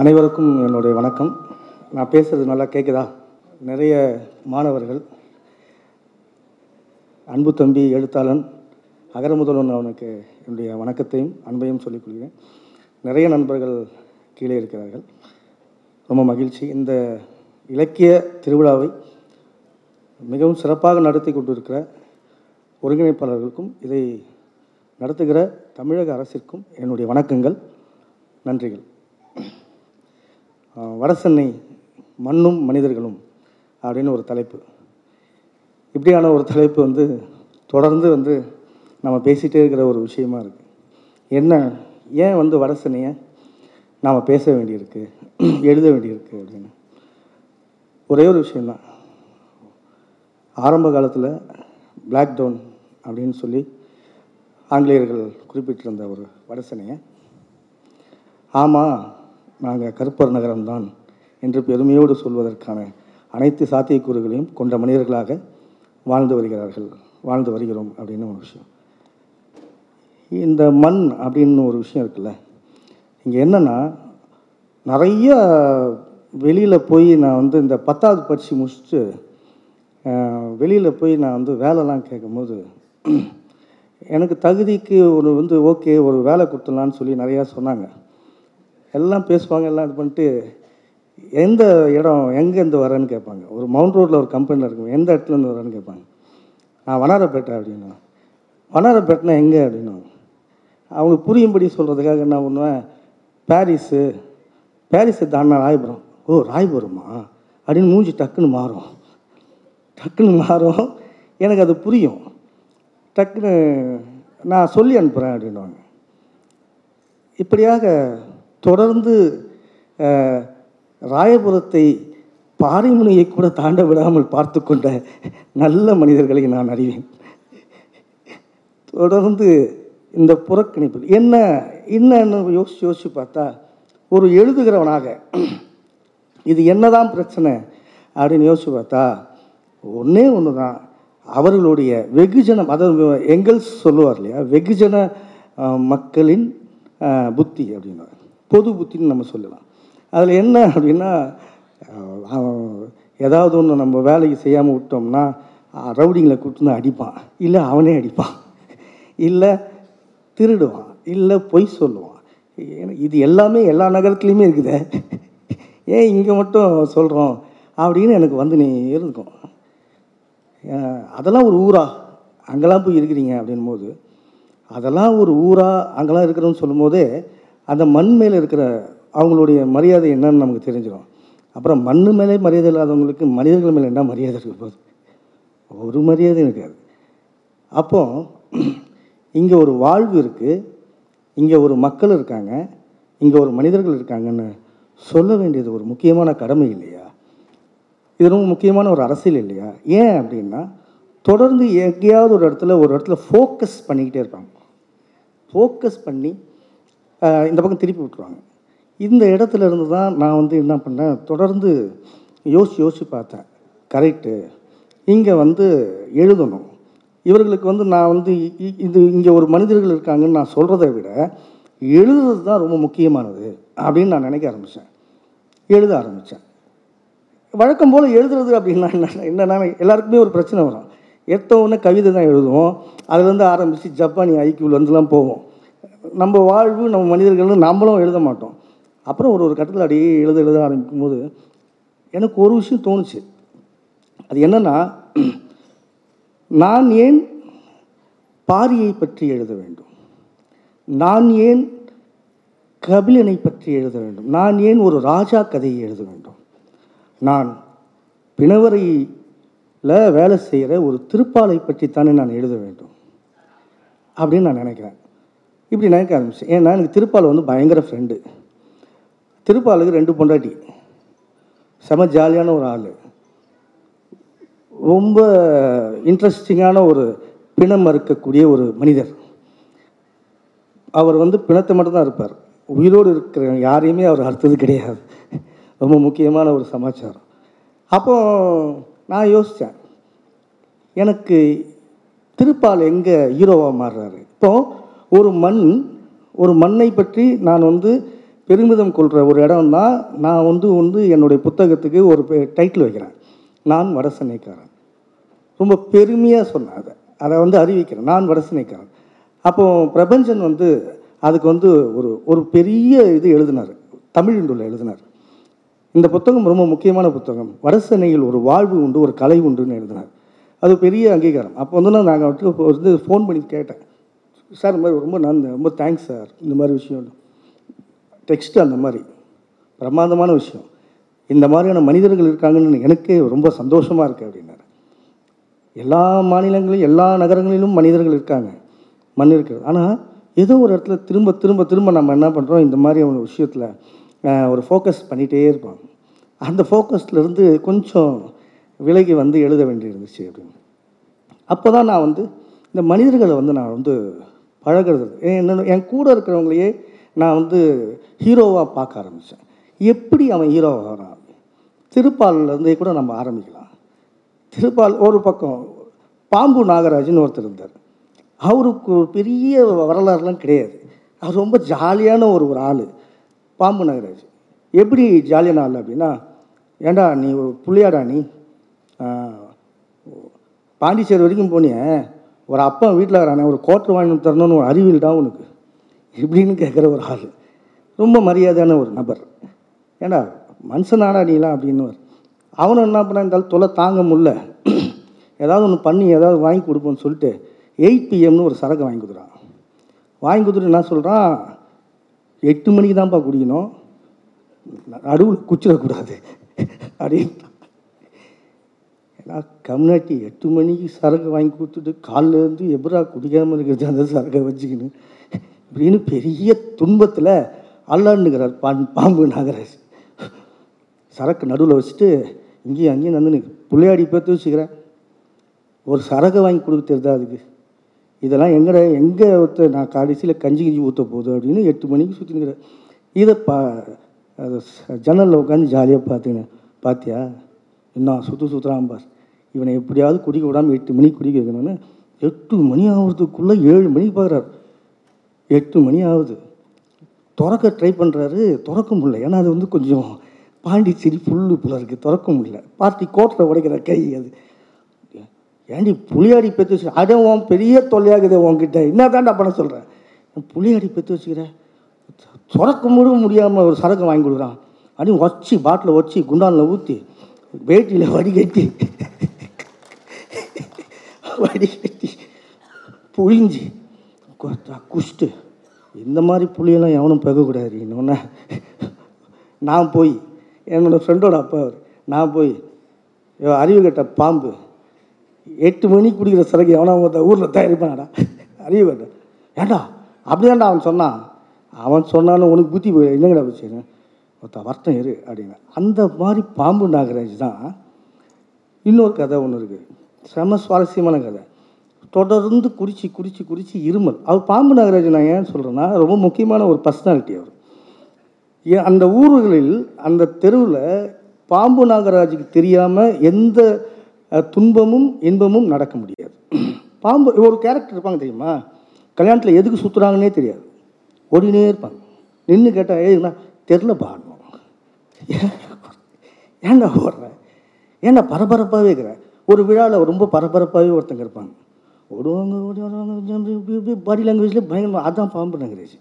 அனைவருக்கும் என்னுடைய வணக்கம். நான் பேசுறது நல்லா கேட்குதா நிறைய மாணவர்கள் அன்பு தம்பி எழுத்தாளன் அகரமுதல்வன் அவனுக்கு என்னுடைய வணக்கத்தையும் அன்பையும் சொல்லிக் கொள்கிறேன். நிறைய நண்பர்கள் கீழே இருக்கிறார்கள். ரொம்ப மகிழ்ச்சி. இந்த இலக்கிய திருவிழாவை மிகவும் சிறப்பாக நடத்தி கொண்டிருக்கிற ஒருங்கிணைப்பாளர்களுக்கும் இதை நடத்துகிற தமிழக அரசிற்கும் என்னுடைய வணக்கங்கள். நன்றிகள். வடசென்னை மண்ணும் மனிதர்களும் அப்படின்னு ஒரு தலைப்பு. இப்படியான ஒரு தலைப்பு வந்து தொடர்ந்து வந்து நம்ம பேசிகிட்டே இருக்கிற ஒரு விஷயமா இருக்குது என்ன ஏன் வந்து வடசென்னையை நாம் பேச வேண்டியிருக்கு எழுத வேண்டியிருக்கு அப்படின்னு. ஒரே ஒரு விஷயந்தான் ஆரம்ப காலத்தில் பிளாக் டவுன் அப்படின்னு சொல்லி ஆங்கிலேயர்கள் குறிப்பிட்டிருந்த ஒரு வடசனையை ஆமாம் நாங்கள் கருப்பர் நகரம்தான் என்று பெருமையோடு சொல்வதற்கான அனைத்து சாத்தியக்கூறுகளையும் கொண்ட மனிதர்களாக வாழ்ந்து வருகிறார்கள். வாழ்ந்து வருகிறோம் அப்படின்னு ஒரு விஷயம். இந்த மண் அப்படின்னு ஒரு விஷயம் இருக்குல்ல. இங்கே என்னென்னா நிறைய வெளியில் போய் நான் வந்து இந்த பத்தாவது பரிசு முடிச்சுட்டு வெளியில் போய் நான் வந்து வேலைலாம் கேட்கும்போது எனக்கு தகுதிக்கு ஒரு வந்து ஓகே ஒரு வேலை கொடுத்துடலான்னு சொல்லி நிறையா சொன்னாங்க. எல்லாம் பேசுவாங்க எல்லாம் இது பண்ணிட்டு எந்த இடம் எங்கேருந்து வரேன்னு கேட்பாங்க. ஒரு மவுண்ட் ரோட்டில் ஒரு கம்பெனியில் இருக்கும் எந்த இடத்துலேருந்து வரேன்னு கேட்பாங்க. நான் வனாரப்பேட்டை அப்படின்னா வனாரப்பேட்டைனா எங்கே அப்படின்னா அவங்க புரியும்படி சொல்கிறதுக்காக என்ன பண்ணுவேன் பாரிஸு பாரிஸு தாண்டா ராயபுரம். ஓ ராயபுரமா? அப்படின்னு மூஞ்சி டக்குன்னு மாறும். டக்குன்னு மாறும். எனக்கு அது புரியும். டக்குன்னு நான் சொல்லி அனுப்புகிறேன் அப்படின்வாங்க இப்படியாக தொடர்ந்து ராயபுரத்தை பாறைமுனையை கூட தாண்ட விடாமல் பார்த்து கொண்ட நல்ல மனிதர்களை நான் அறிவேன். தொடர்ந்து இந்த புறக்கணிப்பு என்ன என்னன்னு யோசிச்சு யோசிச்சு பார்த்தா ஒரு எழுதுகிறவனாக இது என்னதான் பிரச்சனை அப்படின்னு யோசிச்சு பார்த்தா ஒன்றே ஒன்று தான் அவர்களுடைய வெகுஜனம் அதாவது எங்கெல்ஸ் சொல்லுவார் இல்லையா வெகுஜன மக்களின் புத்தி அப்படின்னா. பொது புத்தின்னு நம்ம சொல்லலாம். அதில் என்ன அப்படின்னா ஏதாவது ஒன்று நம்ம வேலைக்கு செய்யாமல் விட்டோம்னா ரவுடிங்களை கூப்பிட்டு அடிப்பான். இல்லை அவனே அடிப்பான். இல்லை திருடுவான். இல்லை பொய் சொல்லுவான். ஏன்னா இது எல்லாமே எல்லா நகரத்துலேயுமே இருக்குதே. ஏன் இங்கே மட்டும் சொல்கிறோம் அப்படின்னு எனக்கு வந்து நீ இருக்கும் அதெல்லாம் ஒரு ஊரா? அங்கெல்லாம் போய் இருக்கிறீங்க அப்படின் போது அதெல்லாம் ஒரு ஊரா அங்கெல்லாம் இருக்கிறோன்னு சொல்லும்போதே அந்த மண் மேலே இருக்கிற அவங்களுடைய மரியாதை என்னன்னு நமக்கு தெரிஞ்சிடும் அப்புறம் மண் மேலே மரியாதை இல்லாதவங்களுக்கு மனிதர்கள் மேலே என்ன மரியாதை இருக்க போகுது? ஒரு மரியாதையும் இருக்காது. அப்போ இங்கே ஒரு வாழ்வு இருக்குது இங்கே ஒரு மக்கள் இருக்காங்க. இங்கே ஒரு மனிதர்கள் இருக்காங்கன்னு சொல்ல வேண்டியது ஒரு முக்கியமான கடமை இல்லையா? இது ரொம்ப முக்கியமான ஒரு அரசியல் இல்லையா? ஏன் அப்படின்னா தொடர்ந்து எங்கேயாவது ஒரு இடத்துல ஒரு இடத்துல ஃபோக்கஸ் பண்ணிக்கிட்டே இருப்பாங்க. ஃபோக்கஸ் பண்ணி இந்த பக்கம் திருப்பி விட்டுருவாங்க. இந்த இடத்துல இருந்து தான் நான் வந்து என்ன பண்ணேன் தொடர்ந்து யோசித்து யோசித்து பார்த்தேன். கரெக்டு இங்கே வந்து எழுதணும். இவர்களுக்கு வந்து நான் வந்து இது இங்கே ஒரு மனிதர்கள் இருக்காங்கன்னு நான் சொல்கிறத விட எழுதுறது தான் ரொம்ப முக்கியமானது அப்படின்னு நான் நினைக்க ஆரம்பித்தேன் எழுத ஆரம்பித்தேன் வழக்கம் போல் எழுதுறது அப்படின்னா என்ன என்னென்னா எல்லாருக்குமே ஒரு பிரச்சனை வரும். எடுத்த உடனே கவிதை தான் எழுதுவோம். அதுலேருந்து ஆரம்பித்து ஜப்பானி ஐக்கியூலேருந்துலாம் போவோம். நம்ம வாழ்வு நம்ம மனிதர்கள்னு நம்மளும் எழுத மாட்டோம். அப்புறம் ஒரு ஒரு கட்டத்தில் அப்படியே எழுத எழுத ஆரம்பிக்கும் போது எனக்கு ஒரு விஷயம் தோணுச்சு. அது என்னென்னா நான் ஏன் பாரியை பற்றி எழுத வேண்டும்? நான் ஏன் கபிலனை பற்றி எழுத வேண்டும்? நான் ஏன் ஒரு ராஜா கதையை எழுத வேண்டும்? நான் பிணவரையில் வேலை செய்கிற ஒரு திருப்பாலை பற்றித்தானே நான் எழுத வேண்டும்? அப்படின்னு நான் நினைக்கிறேன். இப்படி நினைக்க ஆரம்பிச்சேன். ஏன்னா எனக்கு திருப்பால் வந்து பயங்கர ஃப்ரெண்டு திருப்பாலுக்கு ரெண்டு பொண்டாட்டி. செம ஜாலியான ஒரு ஆள். ரொம்ப இன்ட்ரெஸ்டிங்கான ஒரு பிணம் அறுக்கக்கூடிய ஒரு மனிதர். அவர் வந்து பிணத்தை மட்டும்தான் இருப்பார் உயிரோடு இருக்கிற யாரையுமே அவர் அறுத்தது கிடையாது. ரொம்ப முக்கியமான ஒரு சமாச்சாரம். அப்போ நான் யோசித்தேன் எனக்கு திருப்பால் எங்கே ஹீரோவாக மாறுறாரு? இப்போது ஒரு மண் ஒரு மண்ணை பற்றி நான் வந்து பெருமிதம் கொள்கிற ஒரு இடம் தான் நான் வந்து வந்து என்னுடைய புத்தகத்துக்கு ஒரு டைட்டில் வைக்கிறேன். நான் வடசென்னைக்காரன். ரொம்ப பெருமையாக சொன்னேன் அதை. அதை வந்து அறிவிக்கிறேன். நான் வடசென்னைக்காரன். அப்போ பிரபஞ்சன் வந்து அதுக்கு வந்து ஒரு ஒரு பெரிய இது எழுதினார். தமிழ் இண்டுல எழுதினார். இந்த புத்தகம் ரொம்ப முக்கியமான புத்தகம். வடசென்னையில் ஒரு வாழ்வு உண்டு ஒரு கலை உண்டுன்னு எழுதினார். அது பெரிய அங்கீகாரம். அப்போ வந்து நான் நாங்கள் வந்து ஃபோன் பண்ணி கேட்டேன். சார் இந்த மாதிரி ரொம்ப நான் ரொம்ப தேங்க்ஸ் சார். இந்த மாதிரி விஷயம். டெக்ஸ்ட் அந்த மாதிரி. பிரமாதமான விஷயம். இந்த மாதிரியான மனிதர்கள் இருக்காங்கன்னு எனக்கே ரொம்ப சந்தோஷமாக இருக்குது அப்படின்னாரு. எல்லா மாநிலங்களிலும் எல்லா நகரங்களிலும் மனிதர்கள் இருக்காங்க. மண் இருக்கிறது ஆனால் ஏதோ ஒரு இடத்துல திரும்ப திரும்ப திரும்ப நம்ம என்ன பண்ணுறோம் இந்த மாதிரி ஒரு விஷயத்தில் ஒரு ஃபோக்கஸ் பண்ணிகிட்டே இருப்போம். அந்த ஃபோக்கஸ்லேருந்து கொஞ்சம் விலகி வந்து எழுத வேண்டியிருந்துச்சு அப்படின்னு. அப்போ தான் நான் வந்து இந்த மனிதர்களை வந்து நான் வந்து பழகிறது. என்னென்ன என் கூட இருக்கிறவங்களையே நான் வந்து ஹீரோவாக பார்க்க ஆரம்பித்தேன் எப்படி அவன் ஹீரோவாக வரான் திருப்பாலிலேருந்தே கூட நம்ம ஆரம்பிக்கலாம். திருப்பால் ஒரு பக்கம் பாம்பு நாகராஜன் ஒருத்தர் இருந்தார். அவருக்கு ஒரு பெரிய வரலாறுலாம் கிடையாது. அவர் ரொம்ப ஜாலியான ஒரு ஒரு ஆள் பாம்பு நாகராஜ். எப்படி ஜாலியான ஆள் அப்படின்னா ஏண்டா நீ ஒரு புள்ளையாடா நீ? பாண்டிச்சேரி வரைக்கும் போனியே? ஒரு அப்பா வீட்டில் வரானே ஒரு கோட்டர் வாங்கி தரணும்னு ஒரு அறிவியல்டா உனக்கு. இப்படின்னு கேட்குற ஒரு ஆள். ரொம்ப மரியாதையான ஒரு நபர். ஏண்டா மனுஷனாடா நீலாம் அப்படின்னு அவனும் என்ன பண்ணா இருந்தாலும் தொலை தாங்க முடியல. ஏதாவது ஒன்று பண்ணி ஏதாவது வாங்கி கொடுப்போம்னு சொல்லிட்டு எயிட் பிஎம்னு ஒரு சரக்கு வாங்கி கொடுக்குறான். வாங்கி கொடுத்துட்டு என்ன சொல்கிறான் எட்டு மணிக்கு தான்ப்பா குடிக்கணும். நடுவில் குச்சிடக்கூடாது. அப்படின்னு ஏன்னா கம்யூனிட்டி எட்டு மணிக்கு சரக்கு வாங்கி கொடுத்துட்டு காலைல இருந்து எப்படா குடிக்காமல் இருக்கிறது அந்த சரக்கை வச்சுக்கின்னு. இப்படின்னு பெரிய துன்பத்தில் அல்லாண்டுக்கிறார் பான் பாம்பு நாகராஜ். சரக்கு நடுவில் வச்சுட்டு இங்கேயும் அங்கேயும் வந்து பிள்ளையாடி பார்த்து வச்சுக்கிறேன் ஒரு சரகை வாங்கி கொடுக்க அதுக்கு? இதெல்லாம் எங்கட எங்கே ஊற்ற நான் கடைசியில் கஞ்சி கிஞ்சி ஊற்ற போகுது அப்படின்னு எட்டு மணிக்கு சுற்றினுக்கிறேன் இதை பா அது ஜன்னலில் உட்காந்து ஜாலியாக பார்த்துங்க பார்த்தியா என்ன சுற்று சுற்றுறான் பார் இவனை எப்படியாவது குடிக்க விடாமல் எட்டு மணிக்கு குடிக்க வைக்கணும்னு எட்டு மணி ஆகிறதுக்குள்ளே ஏழு மணிக்கு பார்க்குறாரு எட்டு மணி ஆகுது. திறக்க ட்ரை பண்ணுறாரு திறக்க முடியல. ஏன்னா அது வந்து கொஞ்சம் பாண்டிச்சேரி புல்லு புல இருக்குது திறக்க முடியல. பார்ட்டி கோட்டில் உடைக்கிற கை அது. ஏண்டி புளியாடி பெற்று வச்சு அதே உன் பெரிய தொல்லையாகுது உன்கிட்ட. என்ன தாண்டா பண்ண சொல்கிறேன் புளியாடி பெற்று வச்சுக்கிறேன் திறக்க முழு முடியாமல் ஒரு சரக்கு வாங்கி கொடுக்குறான். அப்படியே வச்சு பாட்டில் வச்சு குண்டானில் ஊற்றி வேட்டியில் வடிகட்டி வடிகட்டி புழிஞ்சி. குஷ்டு. இந்த மாதிரி புளியெல்லாம் எவனும் பெகக்கூடாது. இன்னொன்று நான் போய் என்னோடய ஃப்ரெண்டோட அப்பா அவர் நான் போய் அறிவு கட்ட பாம்பு எட்டு மணிக்கு குடிக்கிற சிறகு எவனா ஒருத்த ஊரில் தயாரிப்பானடா அறிவு கட்ட. ஏண்டா? அப்படியாண்டா அவன் சொன்னான். அவன் சொன்னாலும் உனக்கு புத்தி போய் என்னங்கடா வச்சு ஒருத்த வருத்தம் இரு அப்படின்னு. அந்த மாதிரி பாம்பு நாகராஜ் தான். இன்னொரு கதை ஒன்று இருக்குது செம சுவாரஸ்யமான கதை. தொடர்ந்து குடிச்சு குடிச்சு குடிச்சு இருமல். அவர் பாம்பு நாகராஜ் நான் ஏன் சொல்கிறேன்னா ரொம்ப முக்கியமான ஒரு பர்சனாலிட்டி அவர். ஏன் அந்த ஊர்களில் அந்த தெருவில் பாம்பு நாகராஜுக்கு தெரியாமல் எந்த துன்பமும் இன்பமும் நடக்க முடியாது. பாம்பு ஒரு கேரக்டர் இருப்பாங்க தெரியுமா? கல்யாணத்தில் எதுக்கு சுற்றுறாங்கன்னே தெரியாது. ஓடினே இருப்பாங்க. நின்று கேட்டால் ஏன்னா தெரில பாடணும் ஏன்டா ஓடுற? ஏன்டா பரபரப்பாகவே இருக்கிறேன் ஒரு விழாவில் ரொம்ப பரபரப்பாகவே ஒருத்தங்க இருப்பாங்க. ஓடுவாங்க ஓடி வருவாங்க பாடி லாங்குவேஜ்லேயே பயங்கரமாக அதான் பாம்பு லாங்குவேஜ்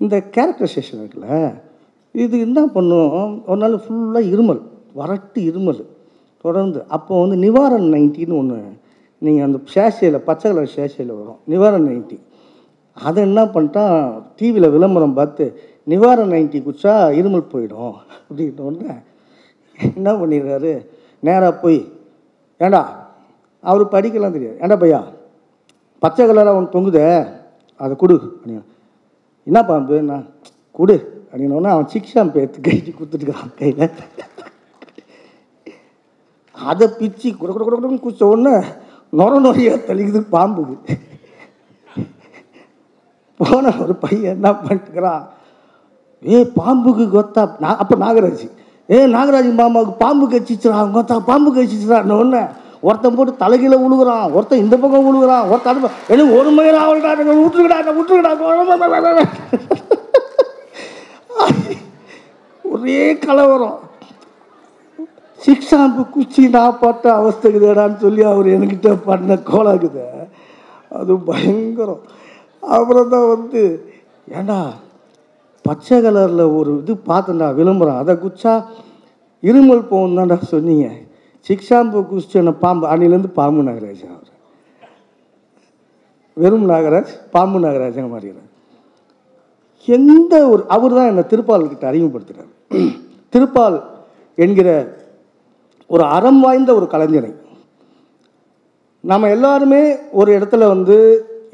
இந்த கேரக்டரைசேஷன் இருக்குல்ல இது என்ன பண்ணும்? ஒரு நாள் ஃபுல்லாக இருமல் வறட்டு இருமல். தொடர்ந்து அப்போ வந்து நிவாரண் நைன்ட்டின்னு ஒன்று நீங்கள் அந்த சேஷையில் பச்சை கலர் சேஷையில் வரும். நிவாரண் நைன்ட்டி அதை என்ன பண்ணிட்டான் டிவியில் விளம்பரம் பார்த்து நிவாரண நைன்ட்டி குச்சா இருமல் போயிடும். அப்படின்ன உடனே என்ன பண்ணிடுறாரு? நேராக போய் ஏண்டா? அவர் படிக்கலாம் தெரியாது. ஏண்டா பையா? பச்சை கலராக ஒன்று தொங்குதே. அதை கொடு அப்படின்னா என்ன பாம்பு நான் கொடு அப்படின்னோடனே அவன் சிக்ஷாம்பு எடுத்து கைட்டு கொடுத்துட்டுக்கிறான் கையில். அதை பிச்சு குட குட குட குடன்னு குடிச்ச உடனே நொர நொறையாக தெளிக்குது பாம்புக்கு போன ஒரு பையன் என்ன பண்ணிட்டுக்கிறான் ஏ பாம்புக்கு கொத்தா நான் அப்போ நாகராஜ். ஏ நாகராஜ் மாமாவுக்கு பாம்பு கச்சிச்சுறான் கொத்தா பாம்பு கச்சிச்சுறான் ஒன்று ஒருத்தன் போட்டு தலைகீழ விழுகிறான் ஒருத்தன் இந்த பக்கம் விழுகுறான் ஒருத்தன் அது எனக்கு ஒரு மணி ஆகலடா விட்டுருக்கடா விட்டுருக்கடா ஒரே கலவரம். சிக்ஷாம்பு குச்சி நான் பட்ட அவஸ்தைக்குதேடான்னு சொல்லி அவர் என்கிட்ட பண்ண கோலாக்குது அது பயங்கரம். அப்புறம் தான் வந்து ஏண்டா பச்சை கலரில் ஒரு இது பார்த்தேன்டா விளம்பரம். அதை குச்சா இருமல் போகும் தான்டா சொன்னீங்க. சிக்ஷாம்பு குச்சி என்ன பாம்பு அன்னிலேருந்து பாம்பு நாகராஜ் அவர். வெறும் நாகராஜ் பாம்பு நாகராஜங்க மாறிடுறார். எந்த ஒரு அவர் தான் என்னை திருப்பால்கிட்ட அறிமுகப்படுத்துகிறார் திருப்பால் என்கிற ஒரு அறம் வாய்ந்த ஒரு கலைஞனை நம்ம எல்லாருமே ஒரு இடத்துல வந்து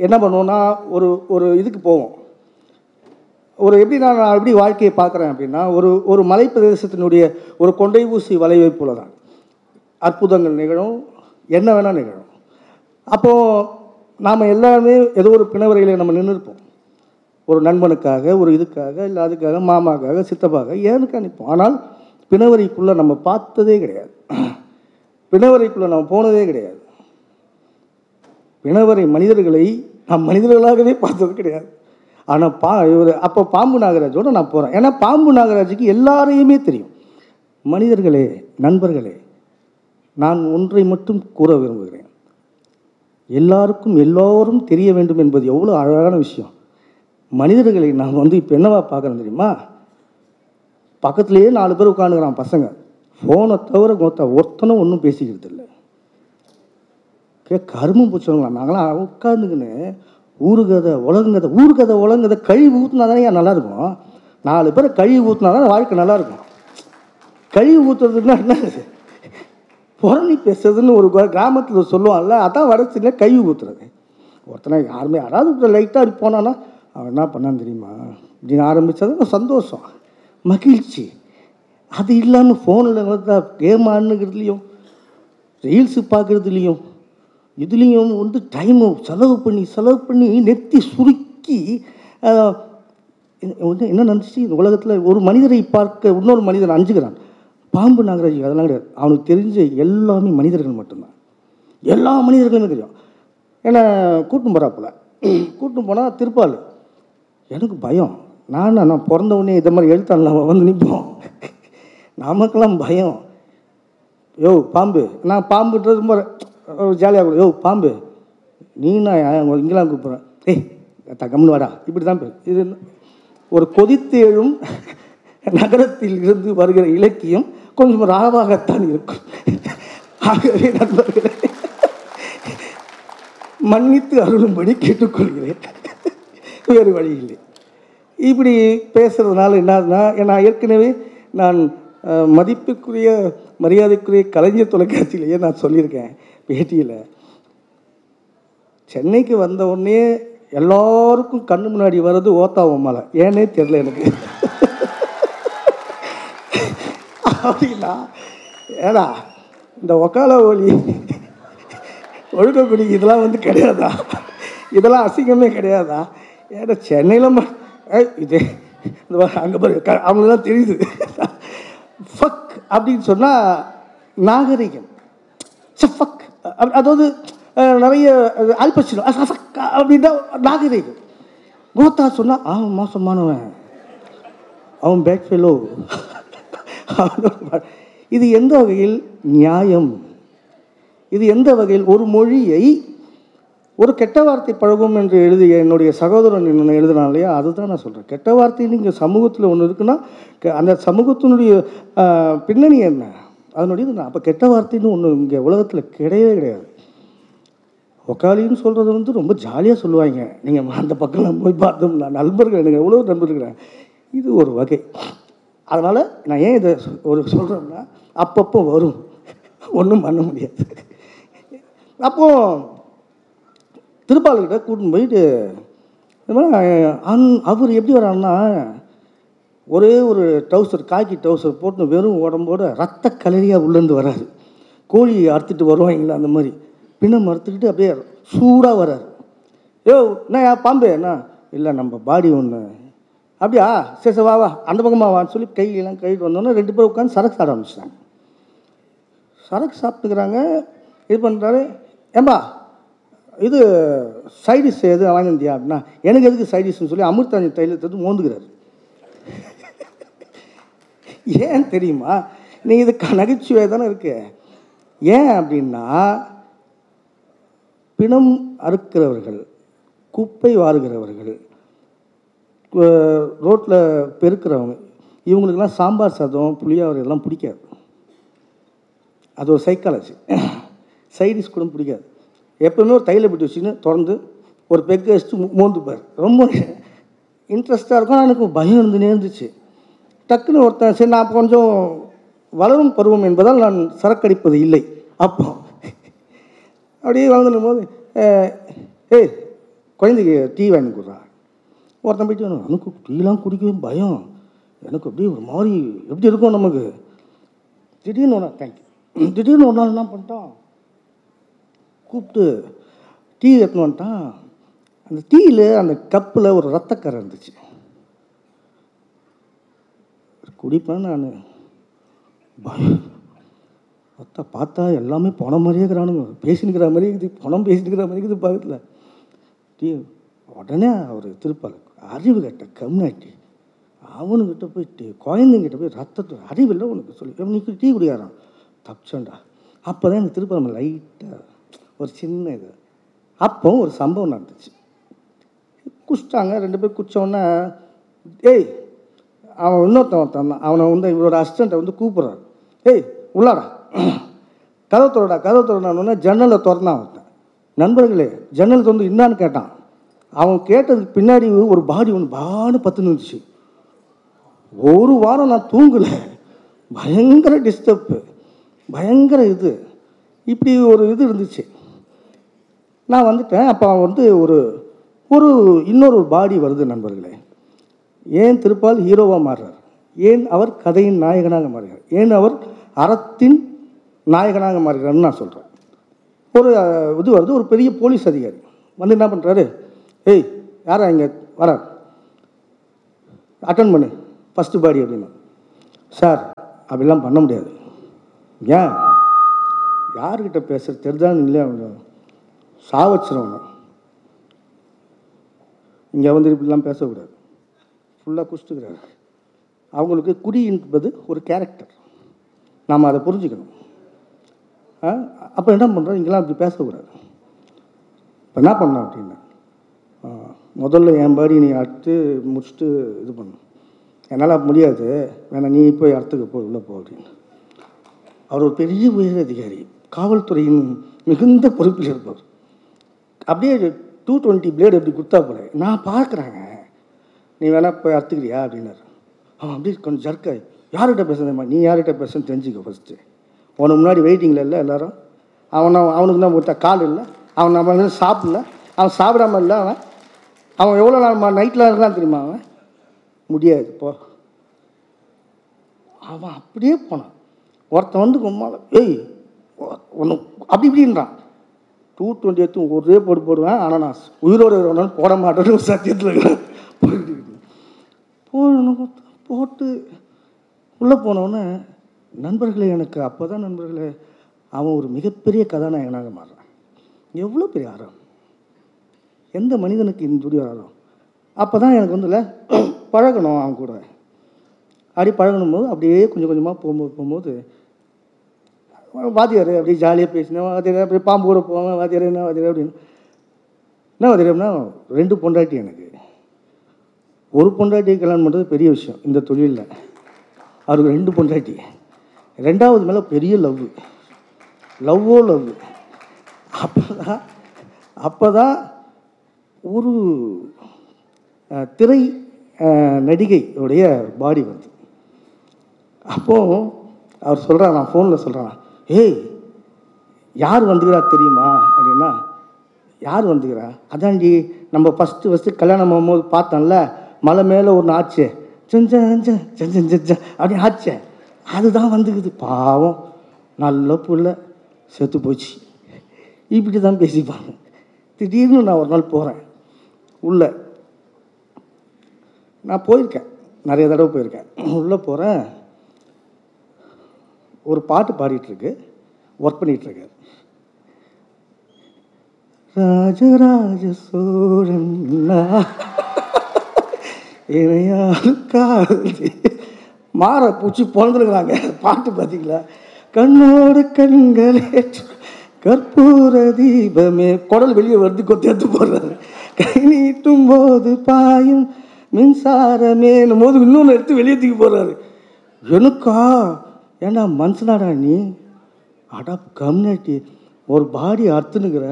என்ன பண்ணுவோன்னா ஒரு ஒரு இதுக்கு போவோம். ஒரு எப்படி நான் நான் எப்படி வாழ்க்கையை பார்க்குறேன் அப்படின்னா ஒரு ஒரு மலைப்பிரதேசத்தினுடைய ஒரு கொண்டை ஊசி வளைவை போல தான் அற்புதங்கள் நிகழும் என்ன வேணால் நிகழும். அப்போது நாம் எல்லாருமே ஏதோ ஒரு பிணவரையில் நம்ம நின்று இருப்போம் ஒரு நண்பனுக்காக ஒரு இதுக்காக இல்லை அதுக்காக மாமாக்காக சித்தப்பாக ஏனுக்கா நிற்போம். ஆனால் பிணவரைக்குள்ளே நம்ம பார்த்ததே கிடையாது. பிணவரைக்குள்ளே நம்ம போனதே கிடையாது. பிணவரை மனிதர்களை நாம் மனிதர்களாகவே பார்த்தது கிடையாது. ஆனால் பா இவர் அப்போ பாம்பு நாகராஜோட நான் போகிறேன் ஏன்னா பாம்பு நாகராஜுக்கு எல்லாரையுமே தெரியும். மனிதர்களே நண்பர்களே நான் ஒன்றை மட்டும் கூற விரும்புகிறேன். எல்லாருக்கும் எல்லோரும் தெரிய வேண்டும் என்பது எவ்வளோ அழகான விஷயம். மனிதர்களை நான் வந்து இப்போ என்னவா பார்க்குறேன் தெரியுமா? பக்கத்துலேயே நாலு பேர் உட்காந்துக்கிறான் பசங்க. ஃபோனை தவிர மொத்த ஒருத்தனும் ஒன்றும் பேசிக்கிறது இல்லை கே கருமம் பிடிச்சவங்களா நாங்களாம் உட்காந்துக்கின்னு ஊருகதை உலகங்கதை ஊருகதை உலகங்கதை கழிவு ஊற்றினா தானே நல்லாயிருக்கும். நாலு பேரை கழிவு ஊற்றினா தான் வாழ்க்கை நல்லாயிருக்கும். கழிவு ஊற்றுறதுன்னா என்ன? புரணி பேசுறதுன்னு ஒரு கிராமத்தில் சொல்லுவான்ல அதான் வடச்சில் கழிவு ஊற்றுறது ஒருத்தனை யாருமே யாராவது லைட்டாக அப்படி போனான்னா அவன் என்ன பண்ணான்னு தெரியுமா? இப்படின்னு ஆரம்பித்தது சந்தோஷம் மகிழ்ச்சி. அது இல்லாமல் ஃபோனில் கேம் ஆடுனுங்கிறதுலையும் ரீல்ஸு பார்க்குறதுலையும் இதுலேயும் வந்து டைமை செலவு பண்ணி செலவு பண்ணி நெத்தி சுருக்கி வந்து என்ன நினச்சி இந்த உலகத்தில் ஒரு மனிதரை பார்க்க இன்னொரு மனிதன் அஞ்சுக்கிறான் பாம்பு நாகராஜ் அதெல்லாம் கிடையாது. அவனுக்கு தெரிஞ்ச எல்லாமே மனிதர்கள் மட்டும்தான். எல்லா மனிதர்களுமே தெரியும். ஏன்னா கூட்டும் போகிறாப்புல கூட்டும் போனால் திருப்பால் எனக்கு பயம். நான் நான் பிறந்தவொடனே இதை மாதிரி எழுத்தாள வந்து நிற்போம் நமக்கெல்லாம் பயம். யோ பாம்பு நான் பாம்புன்றது போகிறேன் ஜாலியாக யோ பாம்பு. நீ நான் இங்கெல்லாம் கூப்பிட்றேன். ஏய் தகம்னு வாடா. இப்படி தான் இது ஒரு கொதித்து எழும் நகரத்தில் இருந்து வருகிற இலக்கியம் கொஞ்சம் ராவாகத்தான் இருக்கும். ஆகவே நண்பர்களே மன்னித்து அருளும்படி கேட்டுக்கொள்கிறேன். வேறு வழி இல்லை. இப்படி பேசுகிறதுனால என்னதுன்னா நான் ஏற்கனவே நான் மதிப்புக்குரிய மரியாதைக்குரிய கலைஞர் தொலைக்காட்சியிலேயே நான் சொல்லியிருக்கேன். பேட்டியில் சென்னைக்கு வந்த உடனே எல்லாருக்கும் கண்ணு முன்னாடி வர்றது ஓத்தாவும் மலை. ஏன்னே தெரில எனக்கு. அப்படின்னா ஏடா இந்த ஒக்கால ஒலி ஒழுக்கக்குடி இதெல்லாம் வந்து கிடையாதா? இதெல்லாம் அசிங்கமே கிடையாதா? ஏடா சென்னையில் ம இது இந்த அங்கே பாரு க- அவங்களுக்குலாம் தெரியுது. ஃபக் அப்படின்னு சொன்னால் நாகரிகம். ஃபக் அதாவது நிறைய அல்பச்சிடும் அப்படின்னா நாகரிகம். கோத்தா சொன்னால் அவன் மோசமானவன் அவன் பேக் ஃபெலோ இது எந்த வகையில் நியாயம்? இது எந்த வகையில் ஒரு மொழியை ஒரு கெட்ட வார்த்தை பழகும் என்று எழுதிய என்னுடைய சகோதரன் என்ன எழுதினான் இல்லையா? அதுதான் நான் சொல்கிறேன் கெட்ட வார்த்தை நீங்கள் சமூகத்தில் ஒன்று இருக்குன்னா க- அந்த சமூகத்தினுடைய பின்னணி என்ன? அதனுடைய நான் அப்போ கெட்ட வார்த்தைன்னு ஒன்று இங்கே உலகத்தில் கிடையவே கிடையாது. ஒக்காலின்னு சொல்கிறது வந்து ரொம்ப ஜாலியாக சொல்லுவாங்க. நீங்கள் அந்த பக்கம் போய் பார்த்தோம்னா நண்பர்கள் எனக்கு எவ்வளோ நண்பர்கள் இது ஒரு வகை. அதனால் நான் ஏன் இதை ஒரு சொல்கிறேன்னா அப்பப்போ வரும். ஒன்றும் பண்ண முடியாது. அப்போது திருப்பாளர்கிட்ட கூட்டின்னு போயிட்டு இந்த மாதிரி அன் அவர் எப்படி வரான்னா ஒரே ஒரு டவுசர் காக்கி டவுசர் போட்டு வெறும் உடம்போட ரத்த கலரியாக உள்ளேருந்து வராரு கோழியை அறுத்துட்டு வருவாங்களா அந்த மாதிரி. பின்னம் அறுத்துக்கிட்டு அப்படியே சூடாக வராரு. ஏ என்ன பாம்பு? என்ன? இல்லை நம்ம பாடி ஒன்று அப்படியா? சரி சரி வா வா. அந்த பக்கமா வான்னு சொல்லி கையெல்லாம் கழுவிட்டு வந்தோன்னே ரெண்டு பேரும் உட்காந்து சரக்கு சாப்பிட ஆரம்பிச்சிட்டாங்க. சரக்கு சாப்பிட்டுக்கிறாங்க. இது பண்ணுறாரு ஏம்பா இது சைடிஷ் எது வாங்கியிருந்தியா அப்படின்னா எனக்கு எதுக்கு சைடிஷ்னு சொல்லி அமிர்தாஞ்சி தைலத்தை மோந்துக்கிறாரு. ஏன் தெரியுமா? நீ இதுக்கு நகைச்சுவை தானே இருக்கு? ஏன் அப்படின்னா பிணம் அறுக்கிறவர்கள் குப்பை வாருகிறவர்கள் ரோட்டில் பெருக்கிறவங்க இவங்களுக்கெல்லாம் சாம்பார் சாதம் புளியாவரம் இதெல்லாம் பிடிக்காது. அது ஒரு சைக்காலஜி சைடிஷ் கூட பிடிக்காது. எப்போவுமே ஒரு தையில போட்டு வச்சுன்னு திறந்து ஒரு பெக்கு வச்சுட்டு மோ- மோந்துப்பார் ரொம்ப இன்ட்ரெஸ்ட்டாக இருக்கும். ஆனால் எனக்கு பயம் இருந்துனே இருந்துச்சு. டக்குன்னு ஒருத்தன் சரி நான் கொஞ்சம் வளரும் பருவம் என்பதால் நான் சரக்கடிப்பது இல்லை. அப்போ. அப்படியே வளர்ந்துடும் போது ஏய் குழந்தைக்கு டீ வாங்கி கொடுறான் ஒருத்தன் போயிட்டு எனக்கு டீலாம் குடிக்கவே பயம். எனக்கு அப்படியே ஒரு மாதிரி எப்படி இருக்கும் நமக்கு? திடீர்னு ஒன்றா தேங்க்யூ திடீர்னு ஒரு நாள் என்ன பண்ணிட்டான்? கூப்பிட்டு டீ எடுத்துன்னு வந்துட்டான். அந்த டீயில் அந்த கப்பில் ஒரு ரத்தக்கரை இருந்துச்சு. குடிப்பேன் நான். பயம் பார்த்தா பார்த்தா எல்லாமே பணம் மாதிரியே இருக்கிறானுங்க. பேசினுக்கிற மாதிரி இருக்குது. பணம் பேசினுக்கிற மாதிரி இருக்குது பக்கத்தில். டீ உடனே அவர் திருப்பார் அறிவு கட்ட கம்னாட்டி அவனுக்கிட்ட போய் டீ குழந்தைங்கிட்ட போய் ரத்தத்தை அறிவில்லை உனக்கு சொல்லி. நீக்கு டீ குடிக்கிறான். தப்பிச்சோண்டா. அப்போ தான் எனக்கு திருப்பாரம் லைட்டாக ஒரு சின்ன இது. அப்போ ஒரு சம்பவம் நடந்துச்சு. குடிச்சிட்டாங்க. ரெண்டு பேர் குடிச்சோடனே ஏய் அவன் இன்னொருத்தன் தான். அவனை வந்து இவரோட அசிஸ்டண்ட்டை வந்து கூப்பிட்றான் ஏய் உள்ளாடா. கதை திறடா கதை திறடான்னு ஜன்னலை திறந்தான் அவன் நண்பர்களே ஜன்னல் திறந்து என்னான்னு கேட்டான். அவன் கேட்டதுக்கு பின்னாடி ஒரு பாடி ஒன்று பாடு பத்து நின்றுச்சு ஒரு வாரம் நான் தூங்கலை. பயங்கர டிஸ்டர்ப்பு பயங்கர இது. இப்படி ஒரு இது இருந்துச்சு. நான் வந்துட்டேன். அப்போ அவன் வந்து ஒரு ஒரு இன்னொரு பாடி வருது நண்பர்களே. ஏன் திருப்பால் ஹீரோவாக மாறுறார்? ஏன் அவர் கதையின் நாயகனாக மாறுகிறார்? ஏன் அவர் அறத்தின் நாயகனாக மாறுகிறார்னு நான் சொல்கிறேன் ஒரு இது வருது ஒரு பெரிய போலீஸ் அதிகாரி. வந்து என்ன பண்ணுறாரு ஏய் யாரா இங்கே? வர அட்டன் பண்ணு. ஃபஸ்ட்டு பாடி அப்படின்னா. சார் அப்படிலாம் பண்ண முடியாது. ஏன்? யார்கிட்ட பேசுறது? தெரிஞ்சான்னு இல்லையா? அவனை சாவச்சிருவாங்க இங்கே வந்து இப்படிலாம் பேசக்கூடாது. ஃபுல்லாக குடிச்சிட்டுக்கிறாரு அவங்களுக்கு குடி என்பது ஒரு கேரக்டர் நாம் அதை புரிஞ்சுக்கணும். ஆ அப்போ என்ன பண்ணுறோம் இங்கெல்லாம் அப்படி பேசக்கூடாது. இப்போ என்ன பண்ணோம் அப்படின்னா முதல்ல என் பாடி நீ அறுத்து முடிச்சுட்டு இது பண்ணும் என்னால் முடியாது. வேணா நீ போய் அறுத்துக்க போ உள்ளே போ அப்படின்னு. அவர் ஒரு பெரிய உயர் அதிகாரி காவல்துறையின் மிகுந்த பொறுப்பில் இருப்பவர். அப்படியே டூ டுவெண்ட்டி பிளேடு அப்படி கொடுத்தா போல. நான் பார்க்குறேங்க. நீ வேணால் போய் அறுத்துக்கிறியா அப்படின்னாரு. அவன் அப்படி கொஞ்சம் ஜர்க்காய். யார்கிட்ட பேசுறதுமா நீ யார்கிட்ட பேசுன்னு தெரிஞ்சுக்க ஃபஸ்ட்டு உனக்கு முன்னாடி வெயிட்டிங்கில் இல்லை எல்லாரும். அவன் அவனுக்கு தான் ஒருத்த கால் இல்லை. அவன் நம்ம வந்து சாப்பிடல. அவன் சாப்பிடாம இல்லை அவன். அவன் எவ்வளோ நாள் நைட்டில் இருக்கான் தெரியுமா அவன்? முடியாது போ. அவன் அப்படியே போனான். ஒருத்தன் வந்து கும்மால ஏய் ஒன்று அப்படி இப்படின்றான். டூ டுவெண்ட்டி எடுத்து ஒரே போட்டு போடுவேன். ஆனால் நான் உயிரோடு போட மாட்டேன்னு ஒரு சத்தியத்தில் இருக்கிறேன். போடணும் போட்டு உள்ளே போனோடனே நண்பர்களே எனக்கு அப்போ தான் நண்பர்களே அவன் ஒரு மிகப்பெரிய கதாநாயகனாக மாறுறான். எவ்வளோ பெரிய ஆர்வம் எந்த மனிதனுக்கு இந்த துடி ஆர்வம் அப்போ தான் எனக்கு வந்து இல்லை பழகணும் அவன் கூட. அப்படி பழகணும் போது அப்படியே கொஞ்சம் கொஞ்சமாக போகும்போது போகும்போது வாத்தியார் அப்படியே ஜாலியாக பேசினேன் வாத்தியார் அப்படியே பாம்பு கூட போவேன் வாத்தியார் என்ன வாத்தியார் அப்படின்னு. என்ன வாத்தியார்னா ரெண்டு பொண்டாட்டி எனக்கு. ஒரு பொண்டாட்டியை கல்யாணம் பண்ணுறது பெரிய விஷயம் இந்த தொழிலில். அவருக்கு ரெண்டு பொண்டாட்டி. ரெண்டாவது மேலே பெரிய லவ். லவ்வோ லவ். அப்போ தான் அப்போ தான் ஒரு திரை நடிகையுடைய பாடி வந்து. அப்போது அவர் சொல்கிறார் நான் ஃபோனில் சொல்கிறேன் ஏய் யார் வந்துக்கிறா தெரியுமா? அப்படின்னா யார் வந்துக்கிறா அதான்டி நம்ம ஃபஸ்ட்டு ஃபஸ்ட்டு கல்யாணம் ஆகும்போது பார்த்தோம்ல மலை மேலே ஒன்று ஆச்சே செஞ்ச செஞ்ச அப்படி ஆச்சே அதுதான் வந்துக்குது. பாவம். நல்ல புள்ள. செத்து போச்சு. இப்படி தான் பேசிப்பாங்க. திடீர்னு நான் ஒரு நாள் போகிறேன் உள்ள. நான் போயிருக்கேன். நிறைய தடவை போயிருக்கேன். உள்ளே போகிறேன் ஒரு பாட்டு பாடிட்டுருக்கு. ஒர்க் பண்ணிகிட்ருக்கு ராஜராஜ சோழன் இறையாக்கா மாற பூச்சி பிறந்துருக்குறாங்க பாட்டு பார்த்தீங்களா கண்ணோடு கண்களே கற்பூர தீபமே. குடல் வெளியே வருது கொத்தி எடுத்து போடுறாரு. கை நீட்டும் போது பாயும் மின்சாரமேனும் போது இன்னொன்று எடுத்து வெளியே தூக்கி போடுறாரு. எனக்கா ஏண்டா மனுஷனாடா நீ? அடா கம்யூனிட்டி ஒரு பாடி அறுத்துனுக்கிற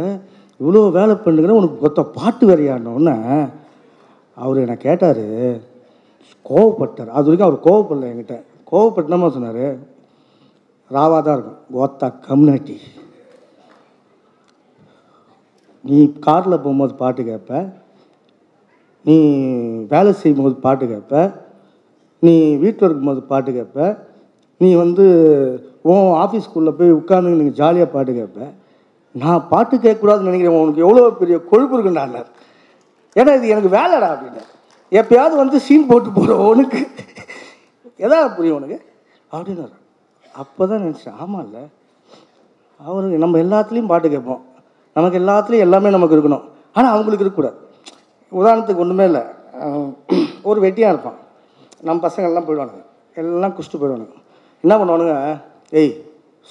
இவ்வளோ வேலை பண்ணுங்கிற உனக்கு கொத்த பாட்டு வேறையானோன்னே அவர் என்னை கேட்டார் கோவப்பட்டார். அது வரைக்கும் அவர் கோவப்படல என்கிட்ட. கோவப்பட்டனமா சொன்னார்? ராவாக தான் இருக்கும். கோத்தா கம்யூனிட்டி. நீ காரில் போகும்போது பாட்டு கேட்ப நீ வேலை செய்யும்போது பாட்டு கேட்ப நீ வீட்டில் இருக்கும்போது பாட்டு கேட்ப நீ வந்து உன் ஆஃபீஸ்க்குள்ளே போய் உட்காந்து நீங்கள் ஜாலியாக பாட்டு கேட்ப நான் பாட்டு கேட்கக்கூடாதுன்னு நினைக்கிறேன். உனக்கு எவ்வளோ பெரிய கொழுப்பு இருக்குண்டார் ஏன்னா இது எனக்கு வேலைடா அப்படின்னு. எப்பயாவது வந்து சீன் போட்டு போகிறவனுக்கு எதாவது புரியும் உனக்கு? அப்படின்னாரு. அப்போ தான் நினச்சேன் ஆமாம் இல்லை அவருக்கு நம்ம எல்லாத்துலேயும் பாட்டு கேட்போம். நமக்கு எல்லாத்துலேயும் எல்லாமே நமக்கு இருக்கணும். ஆனால் அவங்களுக்கு இருக்கக்கூடாது. உதாரணத்துக்கு ஒன்றுமே இல்லை. ஒரு வெட்டியாக இருப்பான். நம்ம பசங்கள்லாம் போயிடுவானுங்க. எல்லாம் குஷ்டு போயிடுவானுங்க. என்ன பண்ணுவானுங்க? ஏய்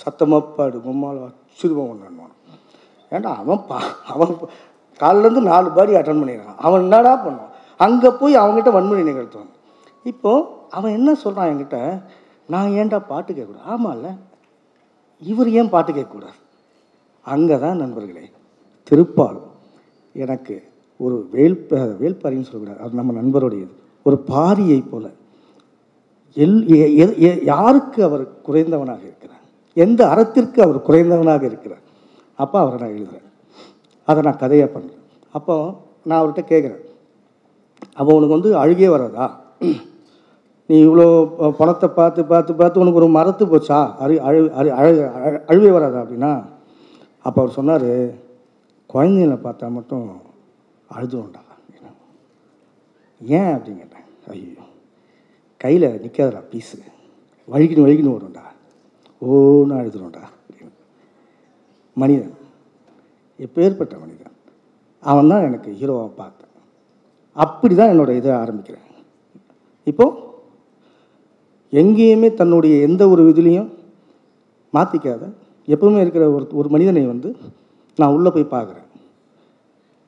சத்தமாக பாடு பொம்மால் வச்சுருவோம் ஒன்று ஏன்டா அவன் பா அவன் காலிலேருந்து நாலு பாடி அட்டன் பண்ணிடுறான் அவன் என்னடா பண்ணுவான்? அங்கே போய் அவங்ககிட்ட வன்முறை நிகழ்த்துவான். இப்போது அவன் என்ன சொல்கிறான் என்கிட்ட? நான் ஏன்டா பாட்டு கேட்கக்கூடாது? ஆமாம்ல இவர் ஏன் பாட்டு கேட்கக்கூடாது? அங்கே தான் நண்பர்களே திருப்பால் எனக்கு ஒரு வேல் வேல்பாரின்னு சொல்லக்கூடாது. அது நம்ம நண்பருடையது. ஒரு பாரியை போல. எல் எ- யாருக்கு அவர் குறைந்தவனாக இருக்கிறார்? எந்த அறத்திற்கு அவர் குறைந்தவனாக இருக்கிறார்? அப்போ அவரை நான் எழுதுகிறேன் அதை நான் கதையாக பண்ணுறேன் அப்போ நான் அவர்கிட்ட கேட்குறேன் அப்போ உனக்கு வந்து அழுகே வராதா? நீ இவ்வளோ பணத்தை பார்த்து பார்த்து பார்த்து உனக்கு ஒரு மரத்து போச்சா? அழு அழு அழு அழு அழுவே வராதா? அப்படின்னா அப்போ அவர் சொன்னார் குழந்தைங்களை பார்த்தா மட்டும் அழுதுண்டா ஏன்? அப்படின்னு கேட்டேன். ஐயோ கையில் நிற்காதடா பீஸு வழுக்கின்னு வழுக்கின்னு வரும்டா. ஓன்னு அழுதுடும்டா அப்படின்னு. மனிதன் எப்பேற்பட்ட மனிதன். அவன் தான் எனக்கு ஹீரோவாக பார்த்தேன். அப்படி தான் என்னோட இதை ஆரம்பிக்கிறேன். இப்போது எங்கேயுமே தன்னுடைய எந்த ஒரு இதுலேயும் மாற்றிக்காத எப்பவுமே இருக்கிற ஒரு ஒரு மனிதனை வந்து நான் உள்ளே போய் பார்க்குறேன்.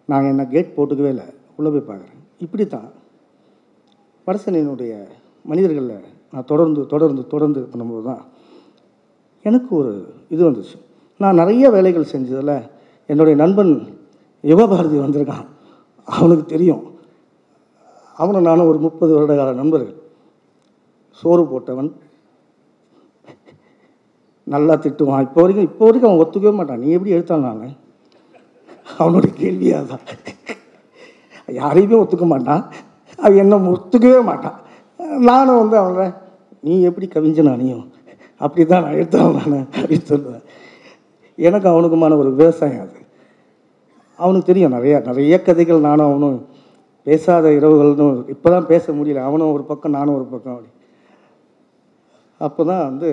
நான் என்ன கேட் போட்டுக்கவே இல்லை உள்ளே போய் பார்க்குறேன். இப்படி தான் வடசனினுடைய மனிதர்களில் நான் தொடர்ந்து தொடர்ந்து தொடர்ந்து பண்ணும்போது தான் எனக்கு ஒரு இது வந்துச்சு. நான் நிறைய வேலைகள் செஞ்சதில் என்னுடைய நண்பன் யுவபாரதி வந்திருக்கான். அவனுக்கு தெரியும். அவனும் நானும் ஒரு முப்பது வருட கால நண்பர்கள். சோறு போட்டவன். நல்லா திட்டுவான். இப்போ வரைக்கும் இப்போ வரைக்கும் அவன் ஒத்துக்கவே மாட்டான். நீ எப்படி எடுத்தான் நான்? அவனுடைய கேள்வியாக தான் யாரையுமே ஒத்துக்க மாட்டான். அவன் என்ன ஒத்துக்கவே மாட்டான். நானும் வந்து அவனை நீ எப்படி கவிஞன் அணியும் அப்படி தான் நான் எடுத்தவன் நான். அப்படின்னு சொல்லுவேன். எனக்கு அவனுக்குமான ஒரு விவசாயம் அது. அவனுக்கு தெரியும். நிறையா நிறைய கதைகள் நானும் அவனும் பேசாத இரவுகள்னு இப்போ தான் பேச முடியல. அவனும் ஒரு பக்கம் நானும் ஒரு பக்கம் அப்படி. அப்போ தான் வந்து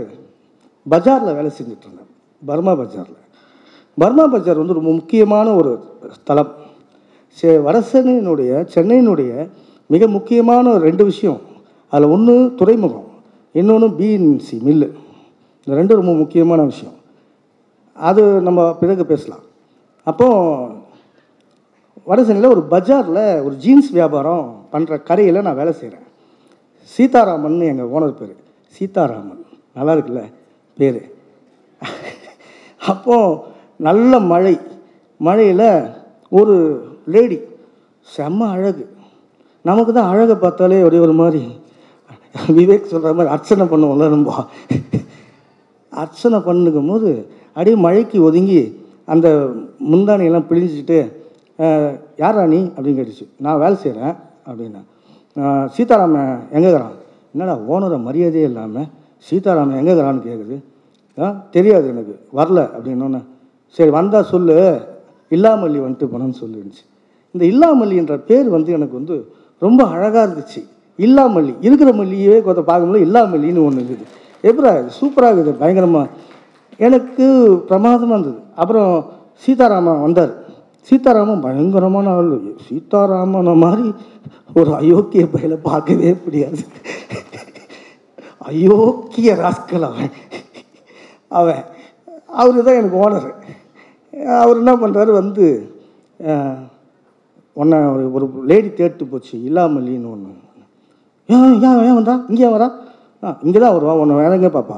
பஜாரில் வேலை செஞ்சுட்டு இருந்தேன் பர்மா பஜாரில். பர்மா பஜார் வந்து ரொம்ப முக்கியமான ஒரு தளம் சே வரசனினுடைய சென்னையினுடைய மிக முக்கியமான ஒரு ரெண்டு விஷயம். அதில் ஒன்று துறைமுகம் இன்னொன்று பிஎன்சி மில்லு இந்த ரெண்டும் ரொம்ப முக்கியமான விஷயம். அது நம்ம பிறகு பேசலாம். அப்போது வடசென்னையில் ஒரு பஜாரில் ஒரு ஜீன்ஸ் வியாபாரம் பண்ணுற கரையில் நான் வேலை செய்கிறேன் சீதாராமன் எங்கள் ஓனர் பேர். சீதாராமன். நல்லா இருக்குல்ல? பேர். அப்போது நல்ல மழை. மழையில் ஒரு லேடி செம்ம அழகு. நமக்கு தான் அழகை பார்த்தாலே ஒரே ஒரு மாதிரி. விவேக் சொல்கிற மாதிரி அர்ச்சனை பண்ணுவோம்ல நம்ம. அர்ச்சனை பண்ணுக்கும் போது அப்படியே மழைக்கு ஒதுங்கி அந்த முந்தானையெல்லாம் பிழிஞ்சிட்டு யாரா நீ? அப்படின்னு கேட்டுச்சு. நான் வேலை செய்கிறேன் அப்படின்னா. "அஹ், சீதாராமன் என்னடா ஓனரை மரியாதையே இல்லாமல் சீதாராமன் எங்கேக்கிறான்னு கேட்குது ஆ தெரியாது எனக்கு வரல அப்படின்னோன்னே. சரி வந்தால் சொல்லு இல்லாமல்லி வந்துட்டு போனோன்னு சொல்லிருந்துச்சு. இந்த இல்லாமல்லின்ற பேர் வந்து எனக்கு வந்து ரொம்ப அழகாக இருந்துச்சு. இல்லாமல்லி இருக்கிற மல்லியே கொஞ்சம் பார்க்கும்போது இல்லாமல்லின்னு ஒன்று இருக்குது. எப்படா சூப்பராக இருக்குது பயங்கரமாக எனக்கு பிரமாதமாக இருந்தது. அப்புறம் சீதாராமன் வந்தார். சீதாராமன் பயங்கரமான ஆள். சீதாராமனை மாதிரி ஒரு அயோக்கிய பயில பார்க்கவே முடியாது. அயோக்கிய ராஸ்கல் அவன். அவன் அவர் தான் எனக்கு ஓனர் அவர் என்ன பண்ணுறாரு வந்து அஹ், உன்னை ஒரு ஒரு லேடி தேட்டு போச்சு இல்லாமல்லின்னு ஒன்று ஏன் ஏன் ஏன் வந்தா? இங்கே வரா? ஆ இங்கே தான் வருவான் உன்னை வேற பாப்பா.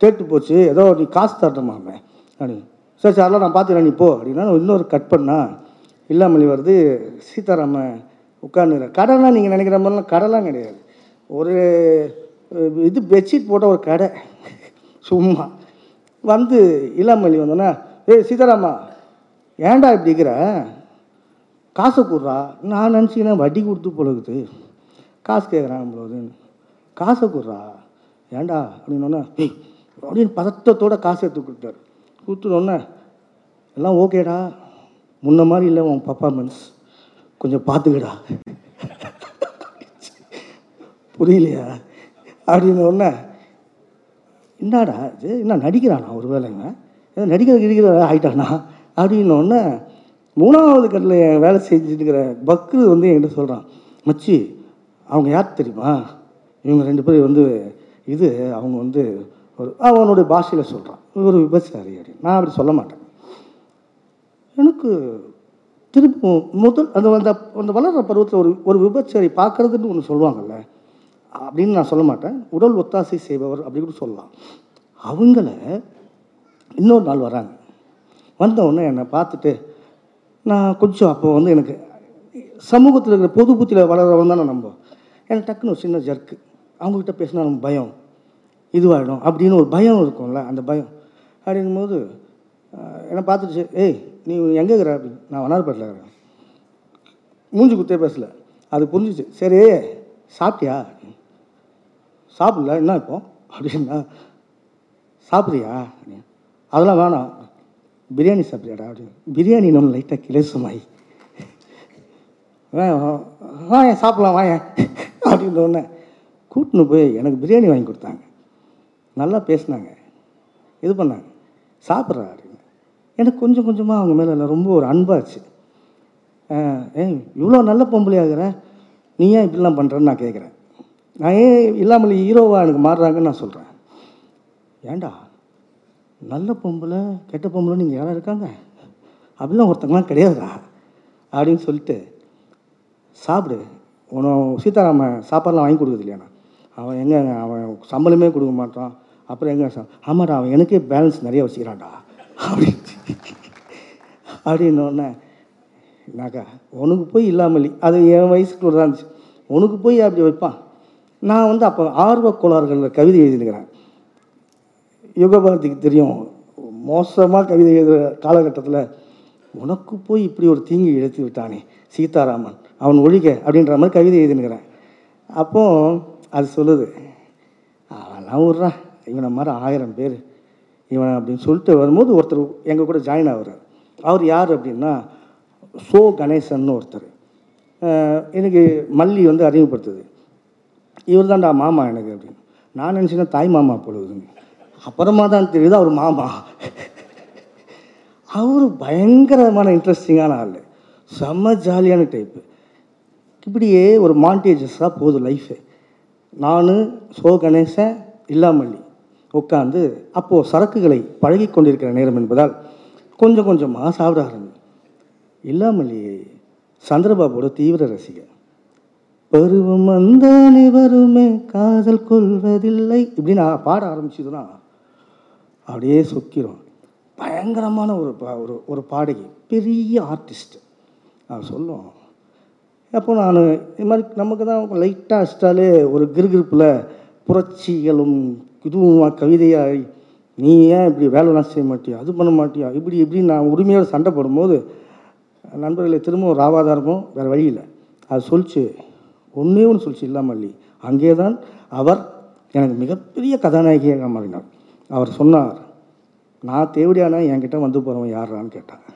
தேட்டு போச்சு ஏதோ நீ காசு தரட்டுமாமே அப்படின்னு சரி சார் அதெல்லாம் நான் பார்த்துக்கிறேன் நீ போ அப்படின்னா இன்னொரு கட் பண்ணா இல்லாமலி வருது சீதாராமன் உட்காந்துற கடைலாம் நீங்கள் நினைக்கிற மாதிரிலாம் கடைலாம் கிடையாது. ஒரு இது பெட்ஷீட் போட்ட ஒரு கடை. சும்மா. வந்து இல்லாமலி வந்தோன்னா ஏய் சீதாராமா ஏன்டா இப்படி இருக்கிற? காசை கொடுறா. நான் நினச்சிக்கினேன் வட்டி கொடுத்து பொழுகுது. காசு கேட்குறான் போதுன்னு காசை கொடுறா. ஏன்டா? அப்படின்னோன்னா ஏய் அப்படின்னு பதட்டத்தோட காசு எடுத்து கொடுத்தாரு கொடுத்துட்டோன்னே எல்லாம் ஓகேடா. முன்ன மாதிரி இல்லை உன் பர்ஃபார்மன்ஸ் கொஞ்சம் பார்த்துக்கடா. புரியலையா? அப்படின்னு உடனே என்னடா இது என்ன நடிக்கிறானா ஒரு வேலைங்க ஏதோ நடிக்கிற கிடிக்கிற ஆகிட்டானா அப்படின்னோடனே மூணாவது கட்டில் என் வேலை செஞ்சுட்டுக்கிற பக்ரு வந்து என்கிட்ட சொல்கிறான் மச்சி அவங்க யார் தெரியுமா? இவங்க ரெண்டு பேரும் வந்து இது அவங்க வந்து ஒரு அவனுடைய பாஷையில் சொல்கிறான் ஒரு விபச்சாரி அப்படின்னு நான் அப்படி சொல்ல மாட்டேன். எனக்கு திரும்ப முதல் அந்த அந்த அந்த வளர்கிற பருவத்தில் ஒரு ஒரு விபச்சாரி பார்க்கறதுன்னு ஒன்று சொல்லுவாங்கல்ல அப்படின்னு நான் சொல்ல மாட்டேன். உடல் ஒத்தாசை செய்பவர் அப்படி கூட சொல்லலாம். அவங்கள இன்னொரு நாள் வராங்க. வந்தவுடனே என்னை பார்த்துட்டு நான் கொஞ்சம் அப்போ வந்து எனக்கு சமூகத்தில் இருக்கிற பொது புத்தியில் வளர்றவன் தானே நம்ம எனக்கு டக்குன்னு ஒரு சின்ன ஜர்க்கு அவங்கக்கிட்ட பேசினா நம்ம பயம். இதுவாகிடும் அப்படின்னு ஒரு பயம் இருக்கும்ல அந்த பயம். அப்படிங்கும்போது என்னை பார்த்துட்டு ஏய் நீ எங்கே இருக்கிற? அப்படின்னு. நான் வண்ணாரப்பேட்டில் இருக்கிறேன். மூஞ்சி குத்தே பேசல. அது புரிஞ்சிச்சு. சரி சாப்பிட்டியா? சாப்பிடல. என்ன இப்போ? அப்படின்னா சாப்பிட்றியா? அதெல்லாம் வேணாம். பிரியாணி சாப்பிட்றியாடா? அப்படின்னு. பிரியாணி நம்ம லைட்டாக கிளேசுமாய் வாங்க சாப்பிட்லாம் வாங்க அப்படின்ற உடனே கூட்டின்னு போய் எனக்கு பிரியாணி வாங்கி கொடுத்தாங்க. நல்லா பேசினாங்க. இது பண்ணாங்க. சாப்பிட்றா அப்படின்னு. எனக்கு கொஞ்சம் கொஞ்சமாக அவங்க மேலே ரொம்ப ஒரு அன்பாச்சு. ஆஹ், ஏய் இவ்வளோ நல்ல பொம்பளையாகிற நீ ஏன் இப்படிலாம் பண்ணுறேன்னு நான் கேட்குறேன் நான் ஏன் இல்லாமல் ஹீரோவா எனக்கு மாறுறாங்கன்னு நான் சொல்கிறேன் ஏண்டா நல்ல பொம்பளை கெட்ட பொம்பளை நீங்கள் யாராக இருக்காங்க? அப்படிலாம் ஒருத்தங்களாம் கிடையாதுடா அப்படின்னு சொல்லிட்டு சாப்பிடு. உன சீதாராமன் சாப்பாடுலாம் வாங்கி கொடுக்குறது இல்லையாண்ணா அவன் எங்கே அவன் சம்பளமே கொடுக்க மாட்டான். அப்புறம் எங்கே சார் ஆமாடா அவன் எனக்கே பேலன்ஸ் நிறைய வச்சுக்கிறான்டா. அப்படின்னு அப்படின்னோடனே நாக்கா உனக்கு போய் இல்லாமல் அது என் வயசுக்கு தான் இருந்துச்சு. உனக்கு போய் அப்படி வைப்பான். நான் வந்து அப்போ ஆர்வ கோளாறுகளில் கவிதை எழுதினுக்கிறேன். யுகபாரதிக்கு தெரியும் மோசமாக கவிதை எழுதுகிற காலகட்டத்தில் உனக்கு போய் இப்படி ஒரு தீங்கு இழுத்து விட்டானே சீதாராமன் அவன் ஒழிக அப்படின்ற மாதிரி கவிதை எழுதினுக்கிறேன். அப்போ அது சொல்லுது அவெல்லாம் விட்றான் இவனை மாதிரி ஆயிரம் பேர் இவன் அப்படின்னு சொல்லிட்டு வரும்போது ஒருத்தர் எங்கள் கூட ஜாயின் ஆகிறார் அவர் யார் அப்படின்னா சோ கணேசன் ஒருத்தர். எனக்கு மல்லி வந்து அறிமுகப்படுத்துது. இவர் தான்டா மாமா எனக்கு அப்படின்னு. நான் நினச்சினா தாய் மாமா பொழுதுங்க அப்புறமா தான் தெரியுது அவர் மாமா. அவர் பயங்கரமான இன்ட்ரெஸ்டிங்கான ஆள். செம்ம ஜாலியான டைப்பு இப்படியே ஒரு மாண்டேஜஸாக போகுது லைஃபு நான் சோ கணேசன் இல்லாமல்லி உட்காந்து அப்போது சரக்குகளை பழகி கொண்டிருக்கிற நேரம் என்பதால் கொஞ்சம் கொஞ்சமாக சாப்பிட ஆரம்பி இல்லாமல்லி சந்திரபாபுவோட தீவிர ரசிகர். பருவம் அந்த அனைவருமே காதல் கொள்வதில்லை இப்படின்னு நான் பாட ஆரம்பிச்சதுன்னா அப்படியே சொக்கிரும். பயங்கரமான ஒரு பா- ஒரு ஒரு பாடகி பெரிய ஆர்டிஸ்ட் நான் சொல்லுவோம் அப்போ நான் இது மாதிரி நமக்கு தான் லைட்டாக அடிச்சிட்டாலே ஒரு கிருகிருப்பில் புரட்சிகளும் இதுவும் கவிதையாக நீ ஏன் இப்படி வேலைலாம் செய்ய மாட்டியா? அது பண்ண மாட்டியா? இப்படி இப்படி நான் உரிமையோடு சண்டை போடும்போது நண்பர்களை திரும்பவும் ராவாதாரமும் வேறு வழி இல்லை. அது சொல்லிச்சு. ஒன்றே ஒன்று சொல்லிச்சு இல்லாமல்லி. அங்கே தான் அவர் எனக்கு மிகப்பெரிய கதாநாயகியாக மாறினார். அவர் சொன்னார் நான் தேவடியானா என்கிட்ட வந்து போகிறவன் யாரான்னு கேட்டாங்க.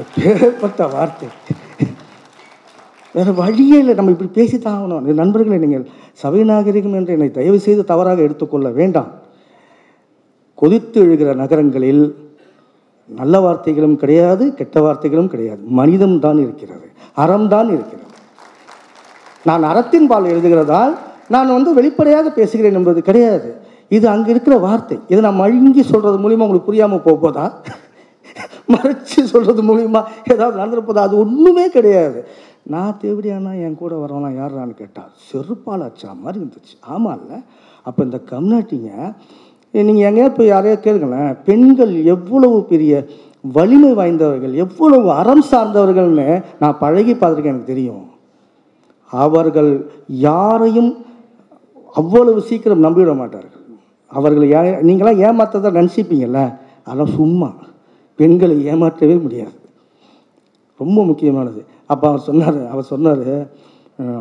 எப்பேற்பட்ட வார்த்தை. வேறு வழியே இல்லை. நம்ம இப்படி பேசித்தான் ஆகணும். நண்பர்களை நீங்கள் சபை நாகரிகம் என்று என்னை தயவு செய்து தவறாக எடுத்துக்கொள்ள வேண்டாம். கொதித்து எழுகிற நகரங்களில் நல்ல வார்த்தைகளும் கிடையாது கெட்ட வார்த்தைகளும் கிடையாது. மனிதம் தான் இருக்கிறது. அறம் தான் இருக்கிறது. நான் அறத்தின் பால் எழுதுகிறதால் நான் வந்து வெளிப்படையாக பேசுகிறேன் என்பது கிடையாது. இது அங்கே இருக்கிற வார்த்தை. இதை நான் மழுங்கி சொல்கிறது மூலிமா உங்களுக்கு புரியாமல் போகுதா மறைச்சு சொல்கிறது மூலிமா ஏதாவது நடந்துருப்போதா அது ஒன்றுமே கிடையாது. நான் தேவடியானா என் கூட வரவனா யாரான்னு கேட்டால் செருப்பால் அச்சா மாதிரி இருந்துச்சு. ஆமாம்ல அப்போ இந்த கம்யூனிட்டிங்க நீங்கள் எங்கேயா போய் யாரையா கேளுங்களேன். பெண்கள் எவ்வளவு பெரிய வலிமை வாய்ந்தவர்கள் எவ்வளவு அறம் சார்ந்தவர்கள்னு நான் பழகி பார்த்துருக்கேன் எனக்கு தெரியும். அவர்கள் யாரையும் அவ்வளவு சீக்கிரம் நம்பிவிட மாட்டார்கள். அவர்களை ஏ நீங்களாம் ஏமாற்றதை நினச்சிப்பீங்கள்ல அதெல்லாம் சும்மா. பெண்களை ஏமாற்றவே முடியாது. ரொம்ப முக்கியமானது. அப்போ அவர் சொன்னார் அவர் சொன்னார்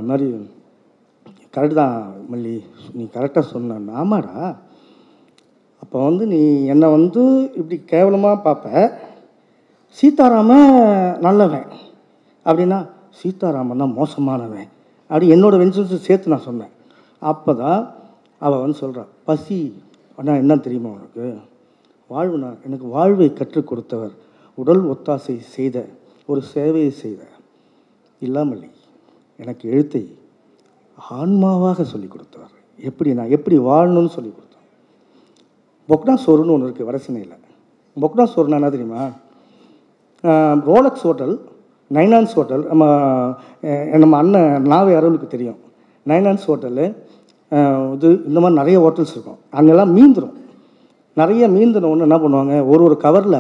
மாதிரி கரெக்டு தான் மல்லி. நீ கரெக்டாக சொன்ன ஆமாடா. அப்போ வந்து நீ என்னை வந்து இப்படி கேவலமாக பார்ப்ப சீதாராம நல்லவன். அப்படின்னா சீதாராமன் தான் மோசமானவன். அப்படி என்னோட வெஞ்சன்ஸும் சேர்த்து நான் சொன்னேன். அப்போ தான் அவள் வந்து சொல்கிறான் பசி அண்ணா என்ன தெரியுமா உனக்கு? வாழ்வுனா எனக்கு வாழ்வை கற்றுக் கொடுத்தவர் உடல் ஒத்தாசை செய்த ஒரு சேவையை செய்த. இல்லாமல் எனக்கு எழுத்தை ஆன்மாவாக சொல்லிக் கொடுத்தவர் எப்படி நான் எப்படி வாழணும்னு சொல்லி கொடுத்தேன் பொக்னா சோறுன்னு ஒன்று இருக்குது வரசினையில் பொக்னா சோறுனா என்ன தெரியுமா? ரோலக்ஸ் ஹோட்டல் நைனான்ஸ் ஹோட்டல் நம்ம நம்ம அண்ணன் நாவை அருளுக்கு தெரியும். நைனான்ஸ் ஹோட்டலு இது இந்த மாதிரி நிறைய ஹோட்டல்ஸ் இருக்கும். அங்கெல்லாம் மீந்துடும் நிறைய மீந்தின ஒன்று என்ன பண்ணுவாங்க? ஒரு ஒரு கவரில்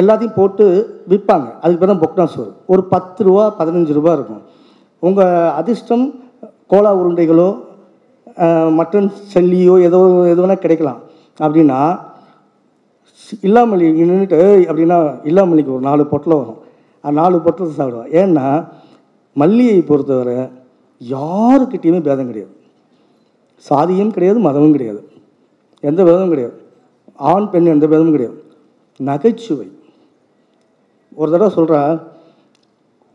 எல்லாத்தையும் போட்டு விற்பாங்க. அதுக்கு பேர் தான் பொக்னாஸ் வரும் ஒரு பத்து ரூபா பதினஞ்சு ரூபா இருக்கும். உங்கள் அதிர்ஷ்டம் கோலா உருண்டைகளோ மட்டன் செல்லியோ ஏதோ எது வேணால் கிடைக்கலாம். அப்படின்னா இல்லாமலி நின்றுட்டு அப்படின்னா இல்லாமல்லிக்கு ஒரு நாலு பொட்டலம் வரும். நாலு பொட்டலத்தை சாப்பிடுவோம் ஏன்னா மல்லியை பொறுத்தவரை யாருக்கிட்டேயுமே பேதம் கிடையாது. சாதியும் கிடையாது மதமும் கிடையாது. எந்த பேதமும் கிடையாது. ஆண் பெண் எந்த பேதமும் கிடையாது. நகைச்சுவை. ஒரு தடவை சொல்கிறா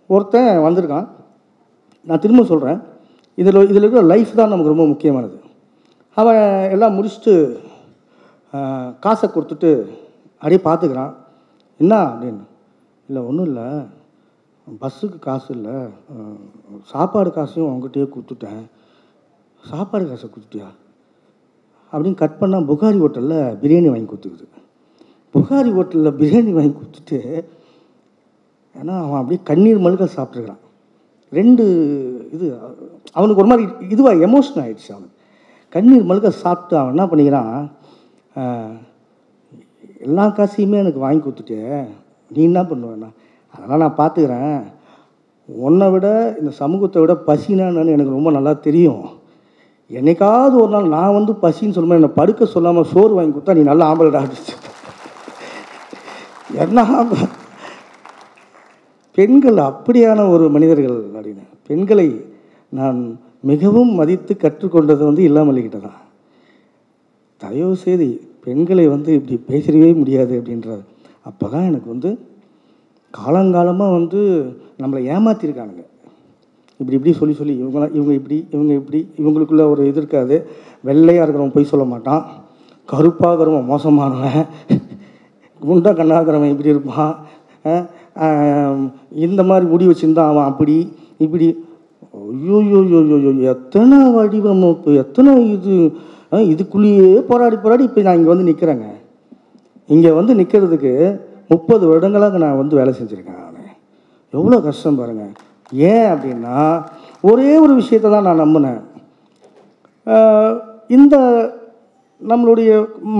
ஒருத்தன் வந்திருக்கான். நான் திரும்ப சொல்கிறேன் இதில் இதில் இருக்கிற லைஃப் தான் நமக்கு ரொம்ப முக்கியமானது. அவன் எல்லாம் முடிச்சுட்டு காசை கொடுத்துட்டு அப்படியே பார்த்துக்கிறான். என்ன அப்படின்னு. இல்லை ஒன்றும் இல்லை. பஸ்ஸுக்கு காசு இல்லை. சாப்பாடு காசையும் அவங்ககிட்டயே கொடுத்துட்டேன். சாப்பாடு காசை கொடுத்துட்டியா? அப்படின்னு கட் பண்ணால் புகாரி ஹோட்டலில் பிரியாணி வாங்கி கொடுத்துக்குது. புகாரி ஹோட்டலில் பிரியாணி வாங்கி கொடுத்துட்டு ஏன்னா அவன் அப்படியே கண்ணீர் மழுக சாப்பிட்ருக்கிறான் ரெண்டு இது அவனுக்கு ஒரு மாதிரி இதுவாக எமோஷன் ஆகிடுச்சு அவனுக்கு. கண்ணீர் மழுக சாப்பிட்டு அவன் என்ன பண்ணிக்கிறான்? எல்லா காசையுமே எனக்கு வாங்கி கொடுத்துட்டு நீ என்ன பண்ணுவேன்னா அதெல்லாம் நான் பார்த்துக்கிறேன் உன்னை விட இந்த சமூகத்தை விட பசினா எனக்கு ரொம்ப நல்லா தெரியும். என்னைக்காவது ஒரு நாள் நான் வந்து பசின்னு சொல்லும்போது என்னை படுக்க சொல்லாமல் சோறு வாங்கி கொடுத்தா நீ நல்லா ஆம்பளை ஆடிச்சு என்ன பெண்கள் அப்படியான ஒரு மனிதர்கள் அப்படின்னு. பெண்களை நான் மிகவும் மதித்து கற்றுக்கொண்டது வந்து இல்லாமல்கிட்ட தான் தயவு செய்து பெண்களை வந்து இப்படி பேசிடவே முடியாது அப்படின்றது அப்போ தான் எனக்கு வந்து காலங்காலமாக வந்து நம்மளை ஏமாத்திருக்கானுங்க. இப்படி இப்படி சொல்லி சொல்லி இவங்களாம் இவங்க இப்படி இவங்க இப்படி இவங்களுக்குள்ள ஒரு இது இருக்காது. வெள்ளையாக இருக்கிறவன் பொய் சொல்ல மாட்டான். கருப்பாக இருக்கிறவன் மோசமானவன். குண்டா கண்ணாக்கிறவன் இப்படி இருப்பான். இந்த மாதிரி முடி வச்சுருந்தான் அவன் அப்படி இப்படி. ஐயோயோயோயோ எத்தனை வடிவமைப்பு எத்தனை இது? இதுக்குள்ளேயே போராடி போராடி இப்போ நான் இங்கே வந்து நிற்கிறேங்க இங்கே வந்து நிற்கிறதுக்கு முப்பது வருடங்களாக நான் வந்து வேலை செஞ்சுருக்கேன் நான். எவ்வளோ கஷ்டம் பாருங்கள் ஏன் அப்படின்னா ஒரே ஒரு விஷயத்தை தான் நான் நம்பினேன். இந்த நம்மளுடைய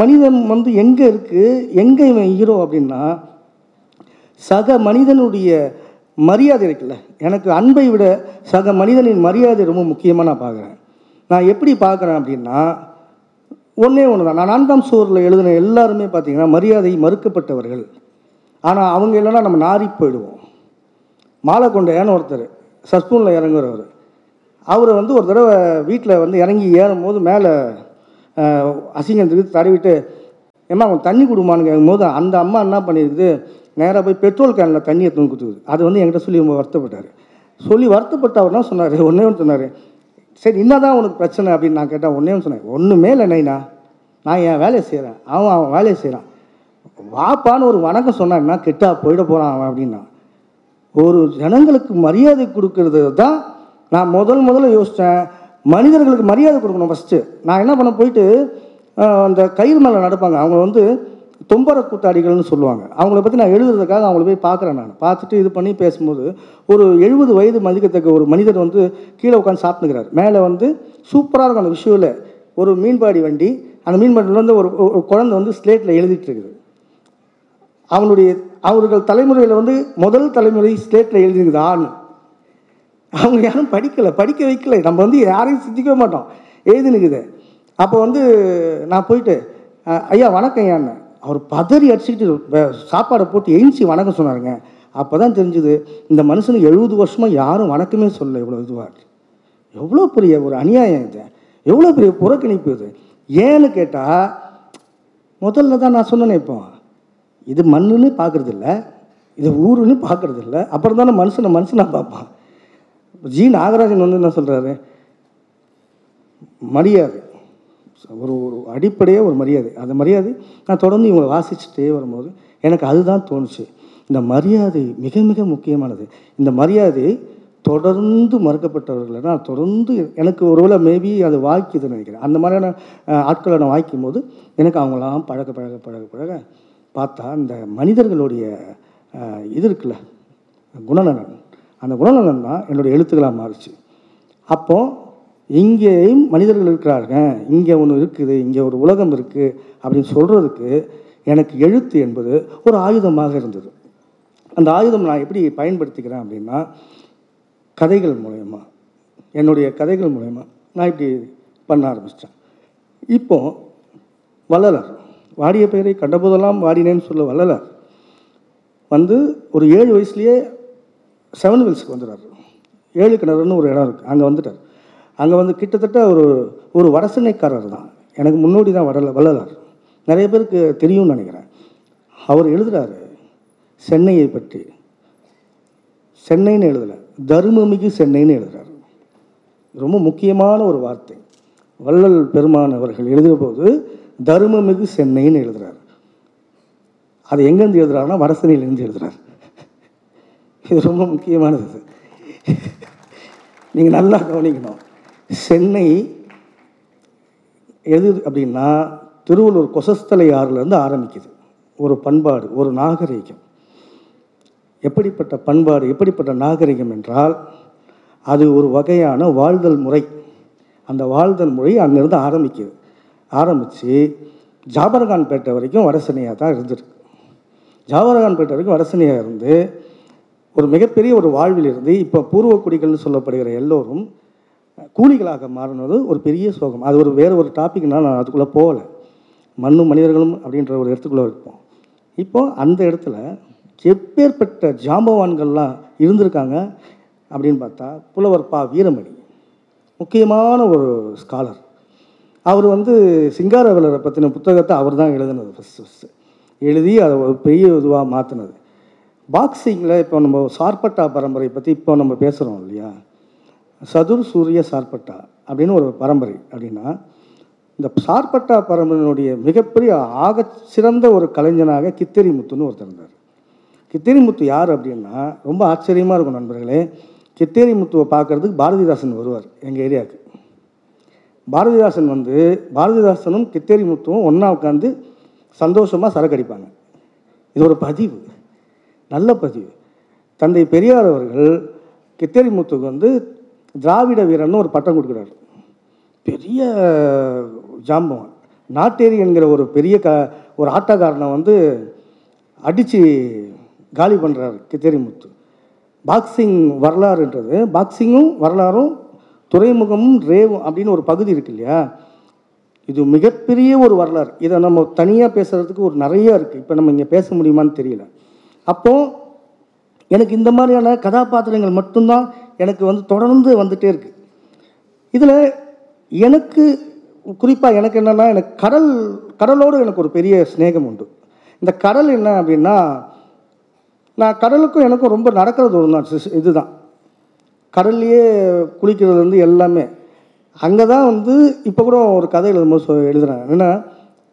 மனிதன் வந்து எங்கே இருக்குது எங்கே இவன் ஹீரோ அப்படின்னா சக மனிதனுடைய மரியாதை இருக்குல்ல? எனக்கு அன்பை விட சக மனிதனின் மரியாதை ரொம்ப முக்கியமாக நான் பார்க்குறேன். நான் எப்படி பார்க்குறேன் அப்படின்னா ஒன்றே ஒன்று தான் நான் நான்காம் சோரில் எழுதின எல்லாருமே பார்த்திங்கன்னா மரியாதை மறுக்கப்பட்டவர்கள். ஆனால் அவங்க இல்லைன்னா நம்ம நாறி போயிடுவோம். மாலை கொண்டையான்னு ஒருத்தர் சஸ்பூனில் இறங்குறவர். அவர் வந்து ஒரு தடவை வீட்டில் வந்து இறங்கி ஏறும் போது மேலே அசிங்கத்துக்கு தடவிட்டு ஏம்மா அவன் தண்ணி கொடுமான்னு கேட்கும்போது அந்த அம்மா என்ன பண்ணியிருக்குது நேராக போய் பெட்ரோல் கேனில் தண்ணி தூங்கி கொடுத்துருது அது வந்து என்கிட்ட சொல்லி ரொம்ப வருத்தப்பட்டார். சொல்லி வருத்தப்பட்ட அவர் சொன்னார்? ஒன்றே ஒன்று சொன்னார். சரி என்னதான் உனக்கு பிரச்சனை? அப்படின்னு நான் கேட்டால் ஒன்றே ஒன்று சொன்னேன் ஒன்றுமே இல்லை நைனா. நான் என் வேலையை செய்கிறேன் அவன் அவன் வேலையை செய்கிறான் வாப்பான்னு ஒரு வணக்கம் சொன்னான்னா கெட்டா போயிட போகிறான் அவன் அப்படின்னா. ஒரு ஜனங்களுக்கு மரியாதை கொடுக்கறது தான் நான் முதல் முதல்ல யோசித்தேன் மனிதர்களுக்கு மரியாதை கொடுக்கணும் ஃபஸ்ட்டு நான் என்ன பண்ண போயிட்டு அந்த கயிறு மேலே நடப்பாங்க. அவங்க வந்து தொம்பர கூத்தாடிகள்னு சொல்லுவாங்க. அவங்கள பற்றி நான் எழுதுறதுக்காக அவங்கள போய் பார்க்குறேன் நான். பார்த்துட்டு இது பண்ணி பேசும்போது ஒரு எழுபது வயது மதிக்கத்தக்க ஒரு மனிதர் வந்து கீழே உட்காந்து சாப்பிட்டுக்கிறார் மேலே வந்து சூப்பராக இருக்கும் அந்த விஷுவலில். ஒரு மீன்பாடி வண்டி அந்த மீன்பாடியில் வந்து ஒரு ஒரு குழந்தை வந்து ஸ்லேட்டில் எழுதிட்டு இருக்குது அவனுடைய அவர்கள் தலைமுறையில் வந்து முதல் தலைமுறை ஸ்லேட்டில் எழுதிருக்குது ஆண் அவங்க யாரும் படிக்கலை படிக்க வைக்கலை. நம்ம வந்து யாரையும் சிந்திக்கவே மாட்டோம். எழுதினுக்குது அப்போ வந்து நான் போயிட்டு ஐயா வணக்கம் ஐயான்னு அவர் பதறி அடிச்சுக்கிட்டு சாப்பாடை போட்டு எழுச்சி வணக்கம் சொன்னாருங்க. அப்போ தான் தெரிஞ்சுது இந்த மனுஷனுக்கு எழுபது வருஷமாக யாரும் வணக்கமே சொல்லலை இவ்வளோ இதுவாக எவ்வளோ பெரிய ஒரு அநியாயம் இது. எவ்வளோ பெரிய புறக்கணிப்பு இது. ஏன்னு கேட்டால் முதல்ல தான் நான் சொன்னேனே இப்போ. இது மண்ணுன்னு பார்க்குறதில்ல இது ஊருன்னு பார்க்குறதில்ல அப்புறம் தானே மனுஷனை மனுஷனாக பார்ப்பான். ஜி நாகராஜன் வந்து என்ன சொல்கிறாரு மரியாதை. ஒரு ஒரு அடிப்படையே ஒரு மரியாதை. அந்த மரியாதை நான் தொடர்ந்து இவங்களை வாசிச்சுட்டே வரும்போது எனக்கு அதுதான் தோணுச்சு. இந்த மரியாதை மிக மிக முக்கியமானது. இந்த மரியாதை தொடர்ந்து மறுக்கப்பட்டவர்களை நான் தொடர்ந்து எனக்கு ஒருவேளை மேபி அது வாய்க்குதுன்னு நினைக்கிறேன். அந்த மாதிரியான ஆட்களை நான் வாய்க்கும் போது எனக்கு அவங்களாம் பழக பழக பழக பழக பார்த்தா இந்த மனிதர்களுடைய இது இருக்குல்ல குணநலன். அந்த குணநலன் தான் என்னுடைய எழுத்துக்களாக மாறுச்சு. அப்போது இங்கேயும் மனிதர்கள் இருக்கிறாங்க இங்கே ஒன்று இருக்குது இங்கே ஒரு உலகம் இருக்குது அப்படின்னு சொல்கிறதுக்கு எனக்கு எழுத்து என்பது ஒரு ஆயுதமாக இருந்தது. அந்த ஆயுதம் நான் எப்படி பயன்படுத்திக்கிறேன் அப்படின்னா கதைகள் மூலயமா. என்னுடைய கதைகள் மூலயமா நான் இப்படி பண்ண ஆரம்பிச்சிட்டேன். இப்போ வள்ளலார். வாடிய பெயரை கண்டபோதெல்லாம் வாடினேன்னு சொல்ல வள்ளலார் வந்து ஒரு ஏழு வயசுலேயே செவன் வில்ஸுக்கு வந்துடுறாரு ஏழு கிணறுன்னு ஒரு இடம் இருக்குது அங்கே வந்துட்டார். அங்கே வந்து கிட்டத்தட்ட ஒரு ஒரு வடசென்னைக்காரர் தான். எனக்கு முன்னோடி தான் வடல வள்ளலார். நிறைய பேருக்கு தெரியும்னு நினைக்கிறேன். அவர் எழுதுகிறாரு சென்னையை பற்றி. சென்னைன்னு எழுதலை. தருமமிகு சென்னைன்னு எழுதுறாரு. ரொம்ப முக்கியமான ஒரு வார்த்தை. வள்ளல் பெருமான் அவர்கள் எழுதுகிற போது தருமமிகு சென்னைன்னு எழுதுகிறார் அது எங்கேருந்து எழுதுகிறாருன்னா வடசென்னையிலேருந்து எழுதுகிறார் இது ரொம்ப முக்கியமானது நீங்கள் நல்லா கவனிக்கணும். சென்னை எது அப்படின்னா திருவள்ளூர் கொசஸ்தலை ஆறுலேருந்து ஆரம்பிக்குது. ஒரு பண்பாடு ஒரு நாகரீகம். எப்படிப்பட்ட பண்பாடு எப்படிப்பட்ட நாகரிகம் என்றால் அது ஒரு வகையான வாழ்தல் முறை. அந்த வாழ்தல் முறை அங்கேருந்து ஆரம்பிக்குது. ஆரம்பித்து ஜாபர்கான்பேட்டை வரைக்கும் வடசனையாக தான் இருந்திருக்கு. ஜாபர்கான்பேட்டை வரைக்கும் வடசனையாக இருந்து ஒரு மிகப்பெரிய ஒரு வாழ்விலிருந்து இப்போ பூர்வ குடிகள்னு சொல்லப்படுகிற எல்லோரும் கூலிகளாக மாறினது ஒரு பெரிய சோகம். அது ஒரு வேறு ஒரு டாபிக்னால் நான் அதுக்குள்ளே போகலை. மண்ணும் மனிதர்களும் அப்படின்ற ஒரு இடத்துக்குள்ளே இருப்போம். இப்போது அந்த இடத்துல எப்பேற்பட்ட ஜாம்பவான்கள்லாம் இருந்திருக்காங்க அப்படின்னு பார்த்தா புலவர் பா. வீரமணி முக்கியமான ஒரு ஸ்காலர் அவர் வந்து சிங்காரவேலரை பற்றின புத்தகத்தை அவர் தான் எழுதினது ஃபஸ்ட்டு ஃபஸ்ட்டு எழுதி அதை ஒரு பெரிய இதுவாக மாற்றினது பாக்ஸிங்கில் இப்போ நம்ம சார்பட்டா பரம்பரை பற்றி இப்போ நம்ம பேசுகிறோம் இல்லையா? சதுர் சூரிய சார்பட்டா அப்படின்னு ஒரு பரம்பரை அப்படின்னா இந்த சார்பட்டா பரம்பரையினுடைய மிகப்பெரிய ஆக சிறந்த ஒரு கலைஞனாக கித்தேரி முத்துன்னு ஒருத்தர் இருந்தார். கித்தேரி முத்து யார் அப்படின்னா ரொம்ப ஆச்சரியமாக இருக்கும் நண்பர்களே. கித்தேரி முத்துவை பார்க்கறதுக்கு பாரதிதாசன் வருவார் எங்கள் ஏரியாவுக்கு. பாரதிதாசன் வந்து பாரதிதாசனும் கித்தேரி முத்துவும் ஒன்றா உட்காந்து சந்தோஷமாக சரக்கு அடிப்பாங்க. இது ஒரு பதிவு. நல்ல பதிவு. தந்தை பெரியார் அவர்கள் கித்தேரி முத்துக்கு வந்து திராவிட வீரன் ஒரு பட்டம் கொடுக்குறாரு. பெரிய ஜாம்பவன். நாட்டேரி என்கிற ஒரு பெரிய க ஒரு ஆட்டக்காரனை வந்து அடித்து காலி பண்ணுறாரு கித்தேரி முத்து. பாக்ஸிங் வரலாறுன்றது. பாக்ஸிங்கும் வரலாறும் துறைமுகமும் ரேவும் அப்படின்னு ஒரு பகுதி இருக்கு இல்லையா? இது மிகப்பெரிய ஒரு வரலாறு. இதை நம்ம தனியாக பேசுகிறதுக்கு ஒரு நிறையா இருக்குது இப்போ நம்ம இங்கே பேச முடியுமான்னு தெரியல. அப்போது எனக்கு இந்த மாதிரியான கதாபாத்திரங்கள் மட்டும்தான் எனக்கு வந்து தொடர்ந்து வந்துகிட்டே இருக்கு. இதில் எனக்கு குறிப்பாக எனக்கு என்னென்னா எனக்கு கடல் கடலோடு எனக்கு ஒரு பெரிய சிநேகம் உண்டு. இந்த கடல் என்ன அப்படின்னா நான் கடலுக்கும் எனக்கும் ரொம்ப நடக்கிற தூரம் தான் இதுதான். கடல்லையே குளிக்கிறது வந்து எல்லாமே. அங்கே தான் வந்து இப்போ கூட ஒரு கதை எழுதும்போது சொ எழுதுறேன் என்னென்னா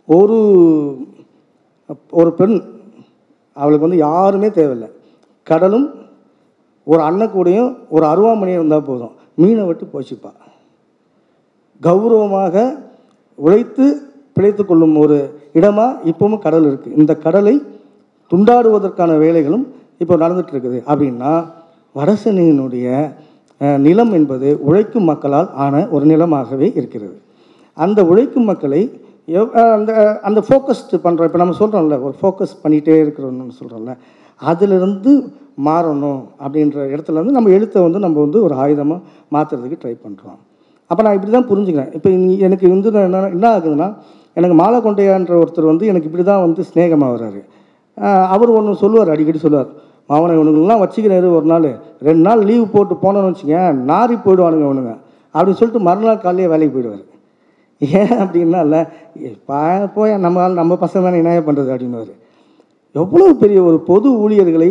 ஒரு ஒரு பெண் அவளுக்கு வந்து யாருமே தேவையில்லை. கடலும் ஒரு அன்னக்கூடையும் ஒரு அருவாமணியும் இருந்தால் போதும். மீனை விட்டு போச்சுப்பா கௌரவமாக உழைத்து பிழைத்து கொள்ளும் ஒரு இடமாக இப்போவும் கடல் இருக்குது இந்த கடலை துண்டாடுவதற்கான வேலைகளும் இப்போ நடந்துகிட்ருக்குது இருக்குது. அப்படின்னா வடசென்னையினுடைய நிலம் என்பது உழைக்கும் மக்களால் ஆன ஒரு நிலமாகவே இருக்கிறது. அந்த உழைக்கும் மக்களை அந்த அந்த ஃபோக்கஸ்டு பண்ணுறோம் இப்போ நம்ம சொல்கிறோம்ல ஒரு ஃபோக்கஸ் பண்ணிகிட்டே இருக்கிறோம்னு சொல்கிறோம்ல அதிலிருந்து மாறணும் அப்படின்ற இடத்துல வந்து நம்ம எழுத்தை வந்து நம்ம வந்து ஒரு ஆயுதமாக மாற்றுறதுக்கு ட்ரை பண்ணுறோம் அப்போ நான் இப்படி தான் புரிஞ்சுக்கிறேன். இப்போ எனக்கு வந்து நான் என்ன என்ன ஆகுதுன்னா எனக்கு மாலை கொண்டையான்ற ஒருத்தர் வந்து எனக்கு இப்படி தான் வந்து ஸ்நேகமாக வர்றாரு அவர் ஒன்று சொல்லுவார் அடிக்கடி சொல்லுவார். அவனை இவனுங்கெல்லாம் வச்சுக்கிறாரு ஒரு நாள். ரெண்டு நாள் லீவு போட்டு போனோன்னு வச்சுங்க நாரி போயிடுவானுங்க அவனுங்க. அப்படின்னு சொல்லிட்டு மறுநாள் காலையிலே வேலைக்கு போயிடுவார். ஏன் அப்படின்னா இல்லை. பா போய் நம்ம ஆள் நம்ம பசங்க தானே என்ன பண்ணுறது அப்படின்னுவார். எவ்வளோ பெரிய ஒரு பொது ஊழியர்களை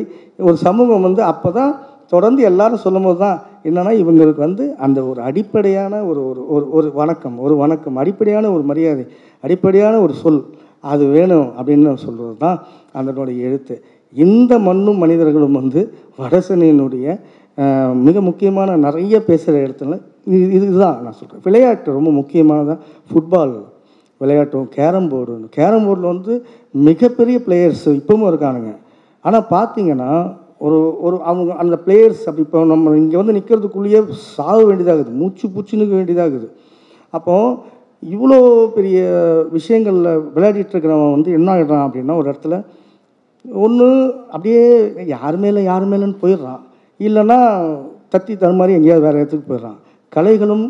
ஒரு சமூகம் வந்து அப்போ தான் தொடர்ந்து எல்லாரும் சொல்லும்போது தான் என்னன்னா இவங்களுக்கு வந்து அந்த ஒரு அடிப்படையான ஒரு ஒரு ஒரு ஒரு வணக்கம் ஒரு வணக்கம் அடிப்படையான ஒரு மரியாதை அடிப்படையான ஒரு சொல் அது வேணும் அப்படின்னு சொல்கிறது தான் அதனுடைய எழுத்து. இந்த மண்ணும் மனிதர்களும் வந்து வடசனினுடைய மிக முக்கியமான நிறைய பேசுகிற இடத்துல இது இதுதான் நான் சொல்கிறேன் விளையாட்டு ரொம்ப முக்கியமானதான் ஃபுட்பால் விளையாட்டும் கேரம் போர்டு கேரம் போர்டில் வந்து மிகப்பெரிய பிளேயர்ஸ் இப்பவும் இருக்கானுங்க. ஆனால் பார்த்தீங்கன்னா ஒரு ஒரு அவங்க அந்த பிளேயர்ஸ் அப்படி இப்போ நம்ம இங்கே வந்து நிற்கிறதுக்குள்ளேயே சாக வேண்டியதாகுது. மூச்சு பூச்சுனுக்க வேண்டியதாகுது. அப்போது இவ்வளோ பெரிய விஷயங்களில் விளையாடிட்டு இருக்கிறவன் வந்து என்ன ஆகிடுறான் அப்படின்னா ஒரு இடத்துல ஒன்று அப்படியே யார் மேலே யார் மேலேன்னு போயிடுறான். இல்லைன்னா தத்தி மாதிரி எங்கேயாவது வேறு இடத்துக்கு போயிடுறான். கலைகளும்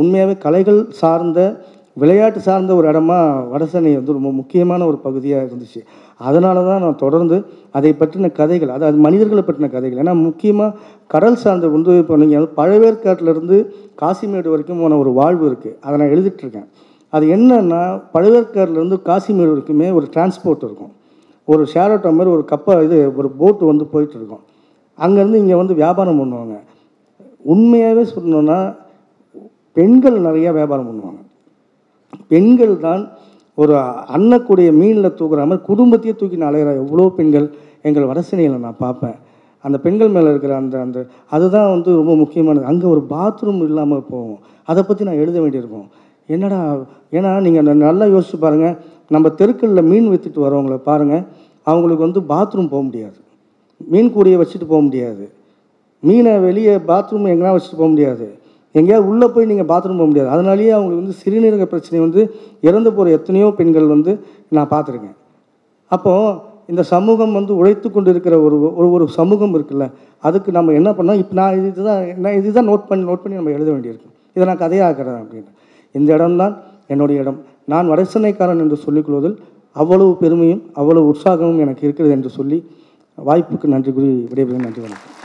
உண்மையாகவே கலைகள் சார்ந்த விளையாட்டு சார்ந்த ஒரு இடமா வடசென்னை வந்து ரொம்ப முக்கியமான ஒரு பகுதியாக இருந்துச்சு. அதனால தான் நான் தொடர்ந்து அதை பற்றின கதைகள் அதாவது மனிதர்களை பற்றின கதைகள். ஏன்னா முக்கியமாக கடல் சார்ந்த வந்து இப்போ நீங்கள் வந்து பழவேற்காட்டிலேருந்து காசிமேடு வரைக்கும் போன ஒரு வாழ்வு இருக்குது அதை நான் எழுதிட்டுருக்கேன் அது என்னன்னா பழவேற்காட்டிலேருந்து காசிமேடு வரைக்குமே ஒரு டிரான்ஸ்போர்ட் இருக்கும். ஒரு ஷேர் ஆட்டோ மாதிரி ஒரு கப்பை இது ஒரு போட்டு வந்து போயிட்டு இருக்கும். அங்கேருந்து இங்கே வந்து வியாபாரம் பண்ணுவாங்க. உண்மையாகவே சொல்லணுன்னா பெண்கள் நிறையா வியாபாரம் பண்ணுவாங்க. பெண்கள் தான் ஒரு அன்னக்கூடிய மீனில் தூக்குற மாதிரி குடும்பத்தையே தூக்கி அலையிற எவ்வளோ பெண்கள் எங்கள் வடசென்னையில் நான் பார்ப்பேன். அந்த பெண்கள் மேலே இருக்கிற அந்த அந்த அதுதான் வந்து ரொம்ப முக்கியமானது. அங்கே ஒரு பாத்ரூம் இல்லாமல் போவோம் அதை பற்றி நான் எழுத வேண்டியிருக்கோம். என்னடா ஏன்னா நீங்கள் நல்லா யோசிச்சு பாருங்கள் நம்ம தெருக்களில் மீன் விற்றுட்டு வரவங்களை பாருங்கள் அவங்களுக்கு வந்து பாத்ரூம் போக முடியாது. மீன் கூடையை வச்சுட்டு போக முடியாது. மீனை வெளியே பாத்ரூம் எங்கேனா வச்சுட்டு போக முடியாது. எங்கேயாவது உள்ளே போய் நீங்கள் பாத்ரூம் போக முடியாது. அதனாலேயே அவங்களுக்கு வந்து சிறுநீரக பிரச்சனை வந்து இறந்து போகிற எத்தனையோ பெண்கள் வந்து நான் பார்த்துருக்கேன். அப்போது இந்த சமூகம் வந்து உழைத்து கொண்டு இருக்கிற ஒரு ஒரு ஒரு சமூகம் இருக்குல்ல அதுக்கு நம்ம என்ன பண்ணோம் இப்போ நான் இதுதான் நான் இதுதான் நோட் பண்ணி நோட் பண்ணி நம்ம எழுத வேண்டியிருக்கும். இதை நான் கதையாக்குறேன் அப்படின்னு இந்த இடம்தான் என்னுடைய இடம். நான் வடசென்னைக்காரன் என்று சொல்லிக்கொள்வதில் அவ்வளவு பெருமையும் அவ்வளவு உற்சாகமும் எனக்கு இருக்கிறது என்று சொல்லி வாய்ப்புக்கு நன்றி கூறி விடைபெறுகிறேன். நன்றி வணக்கம்.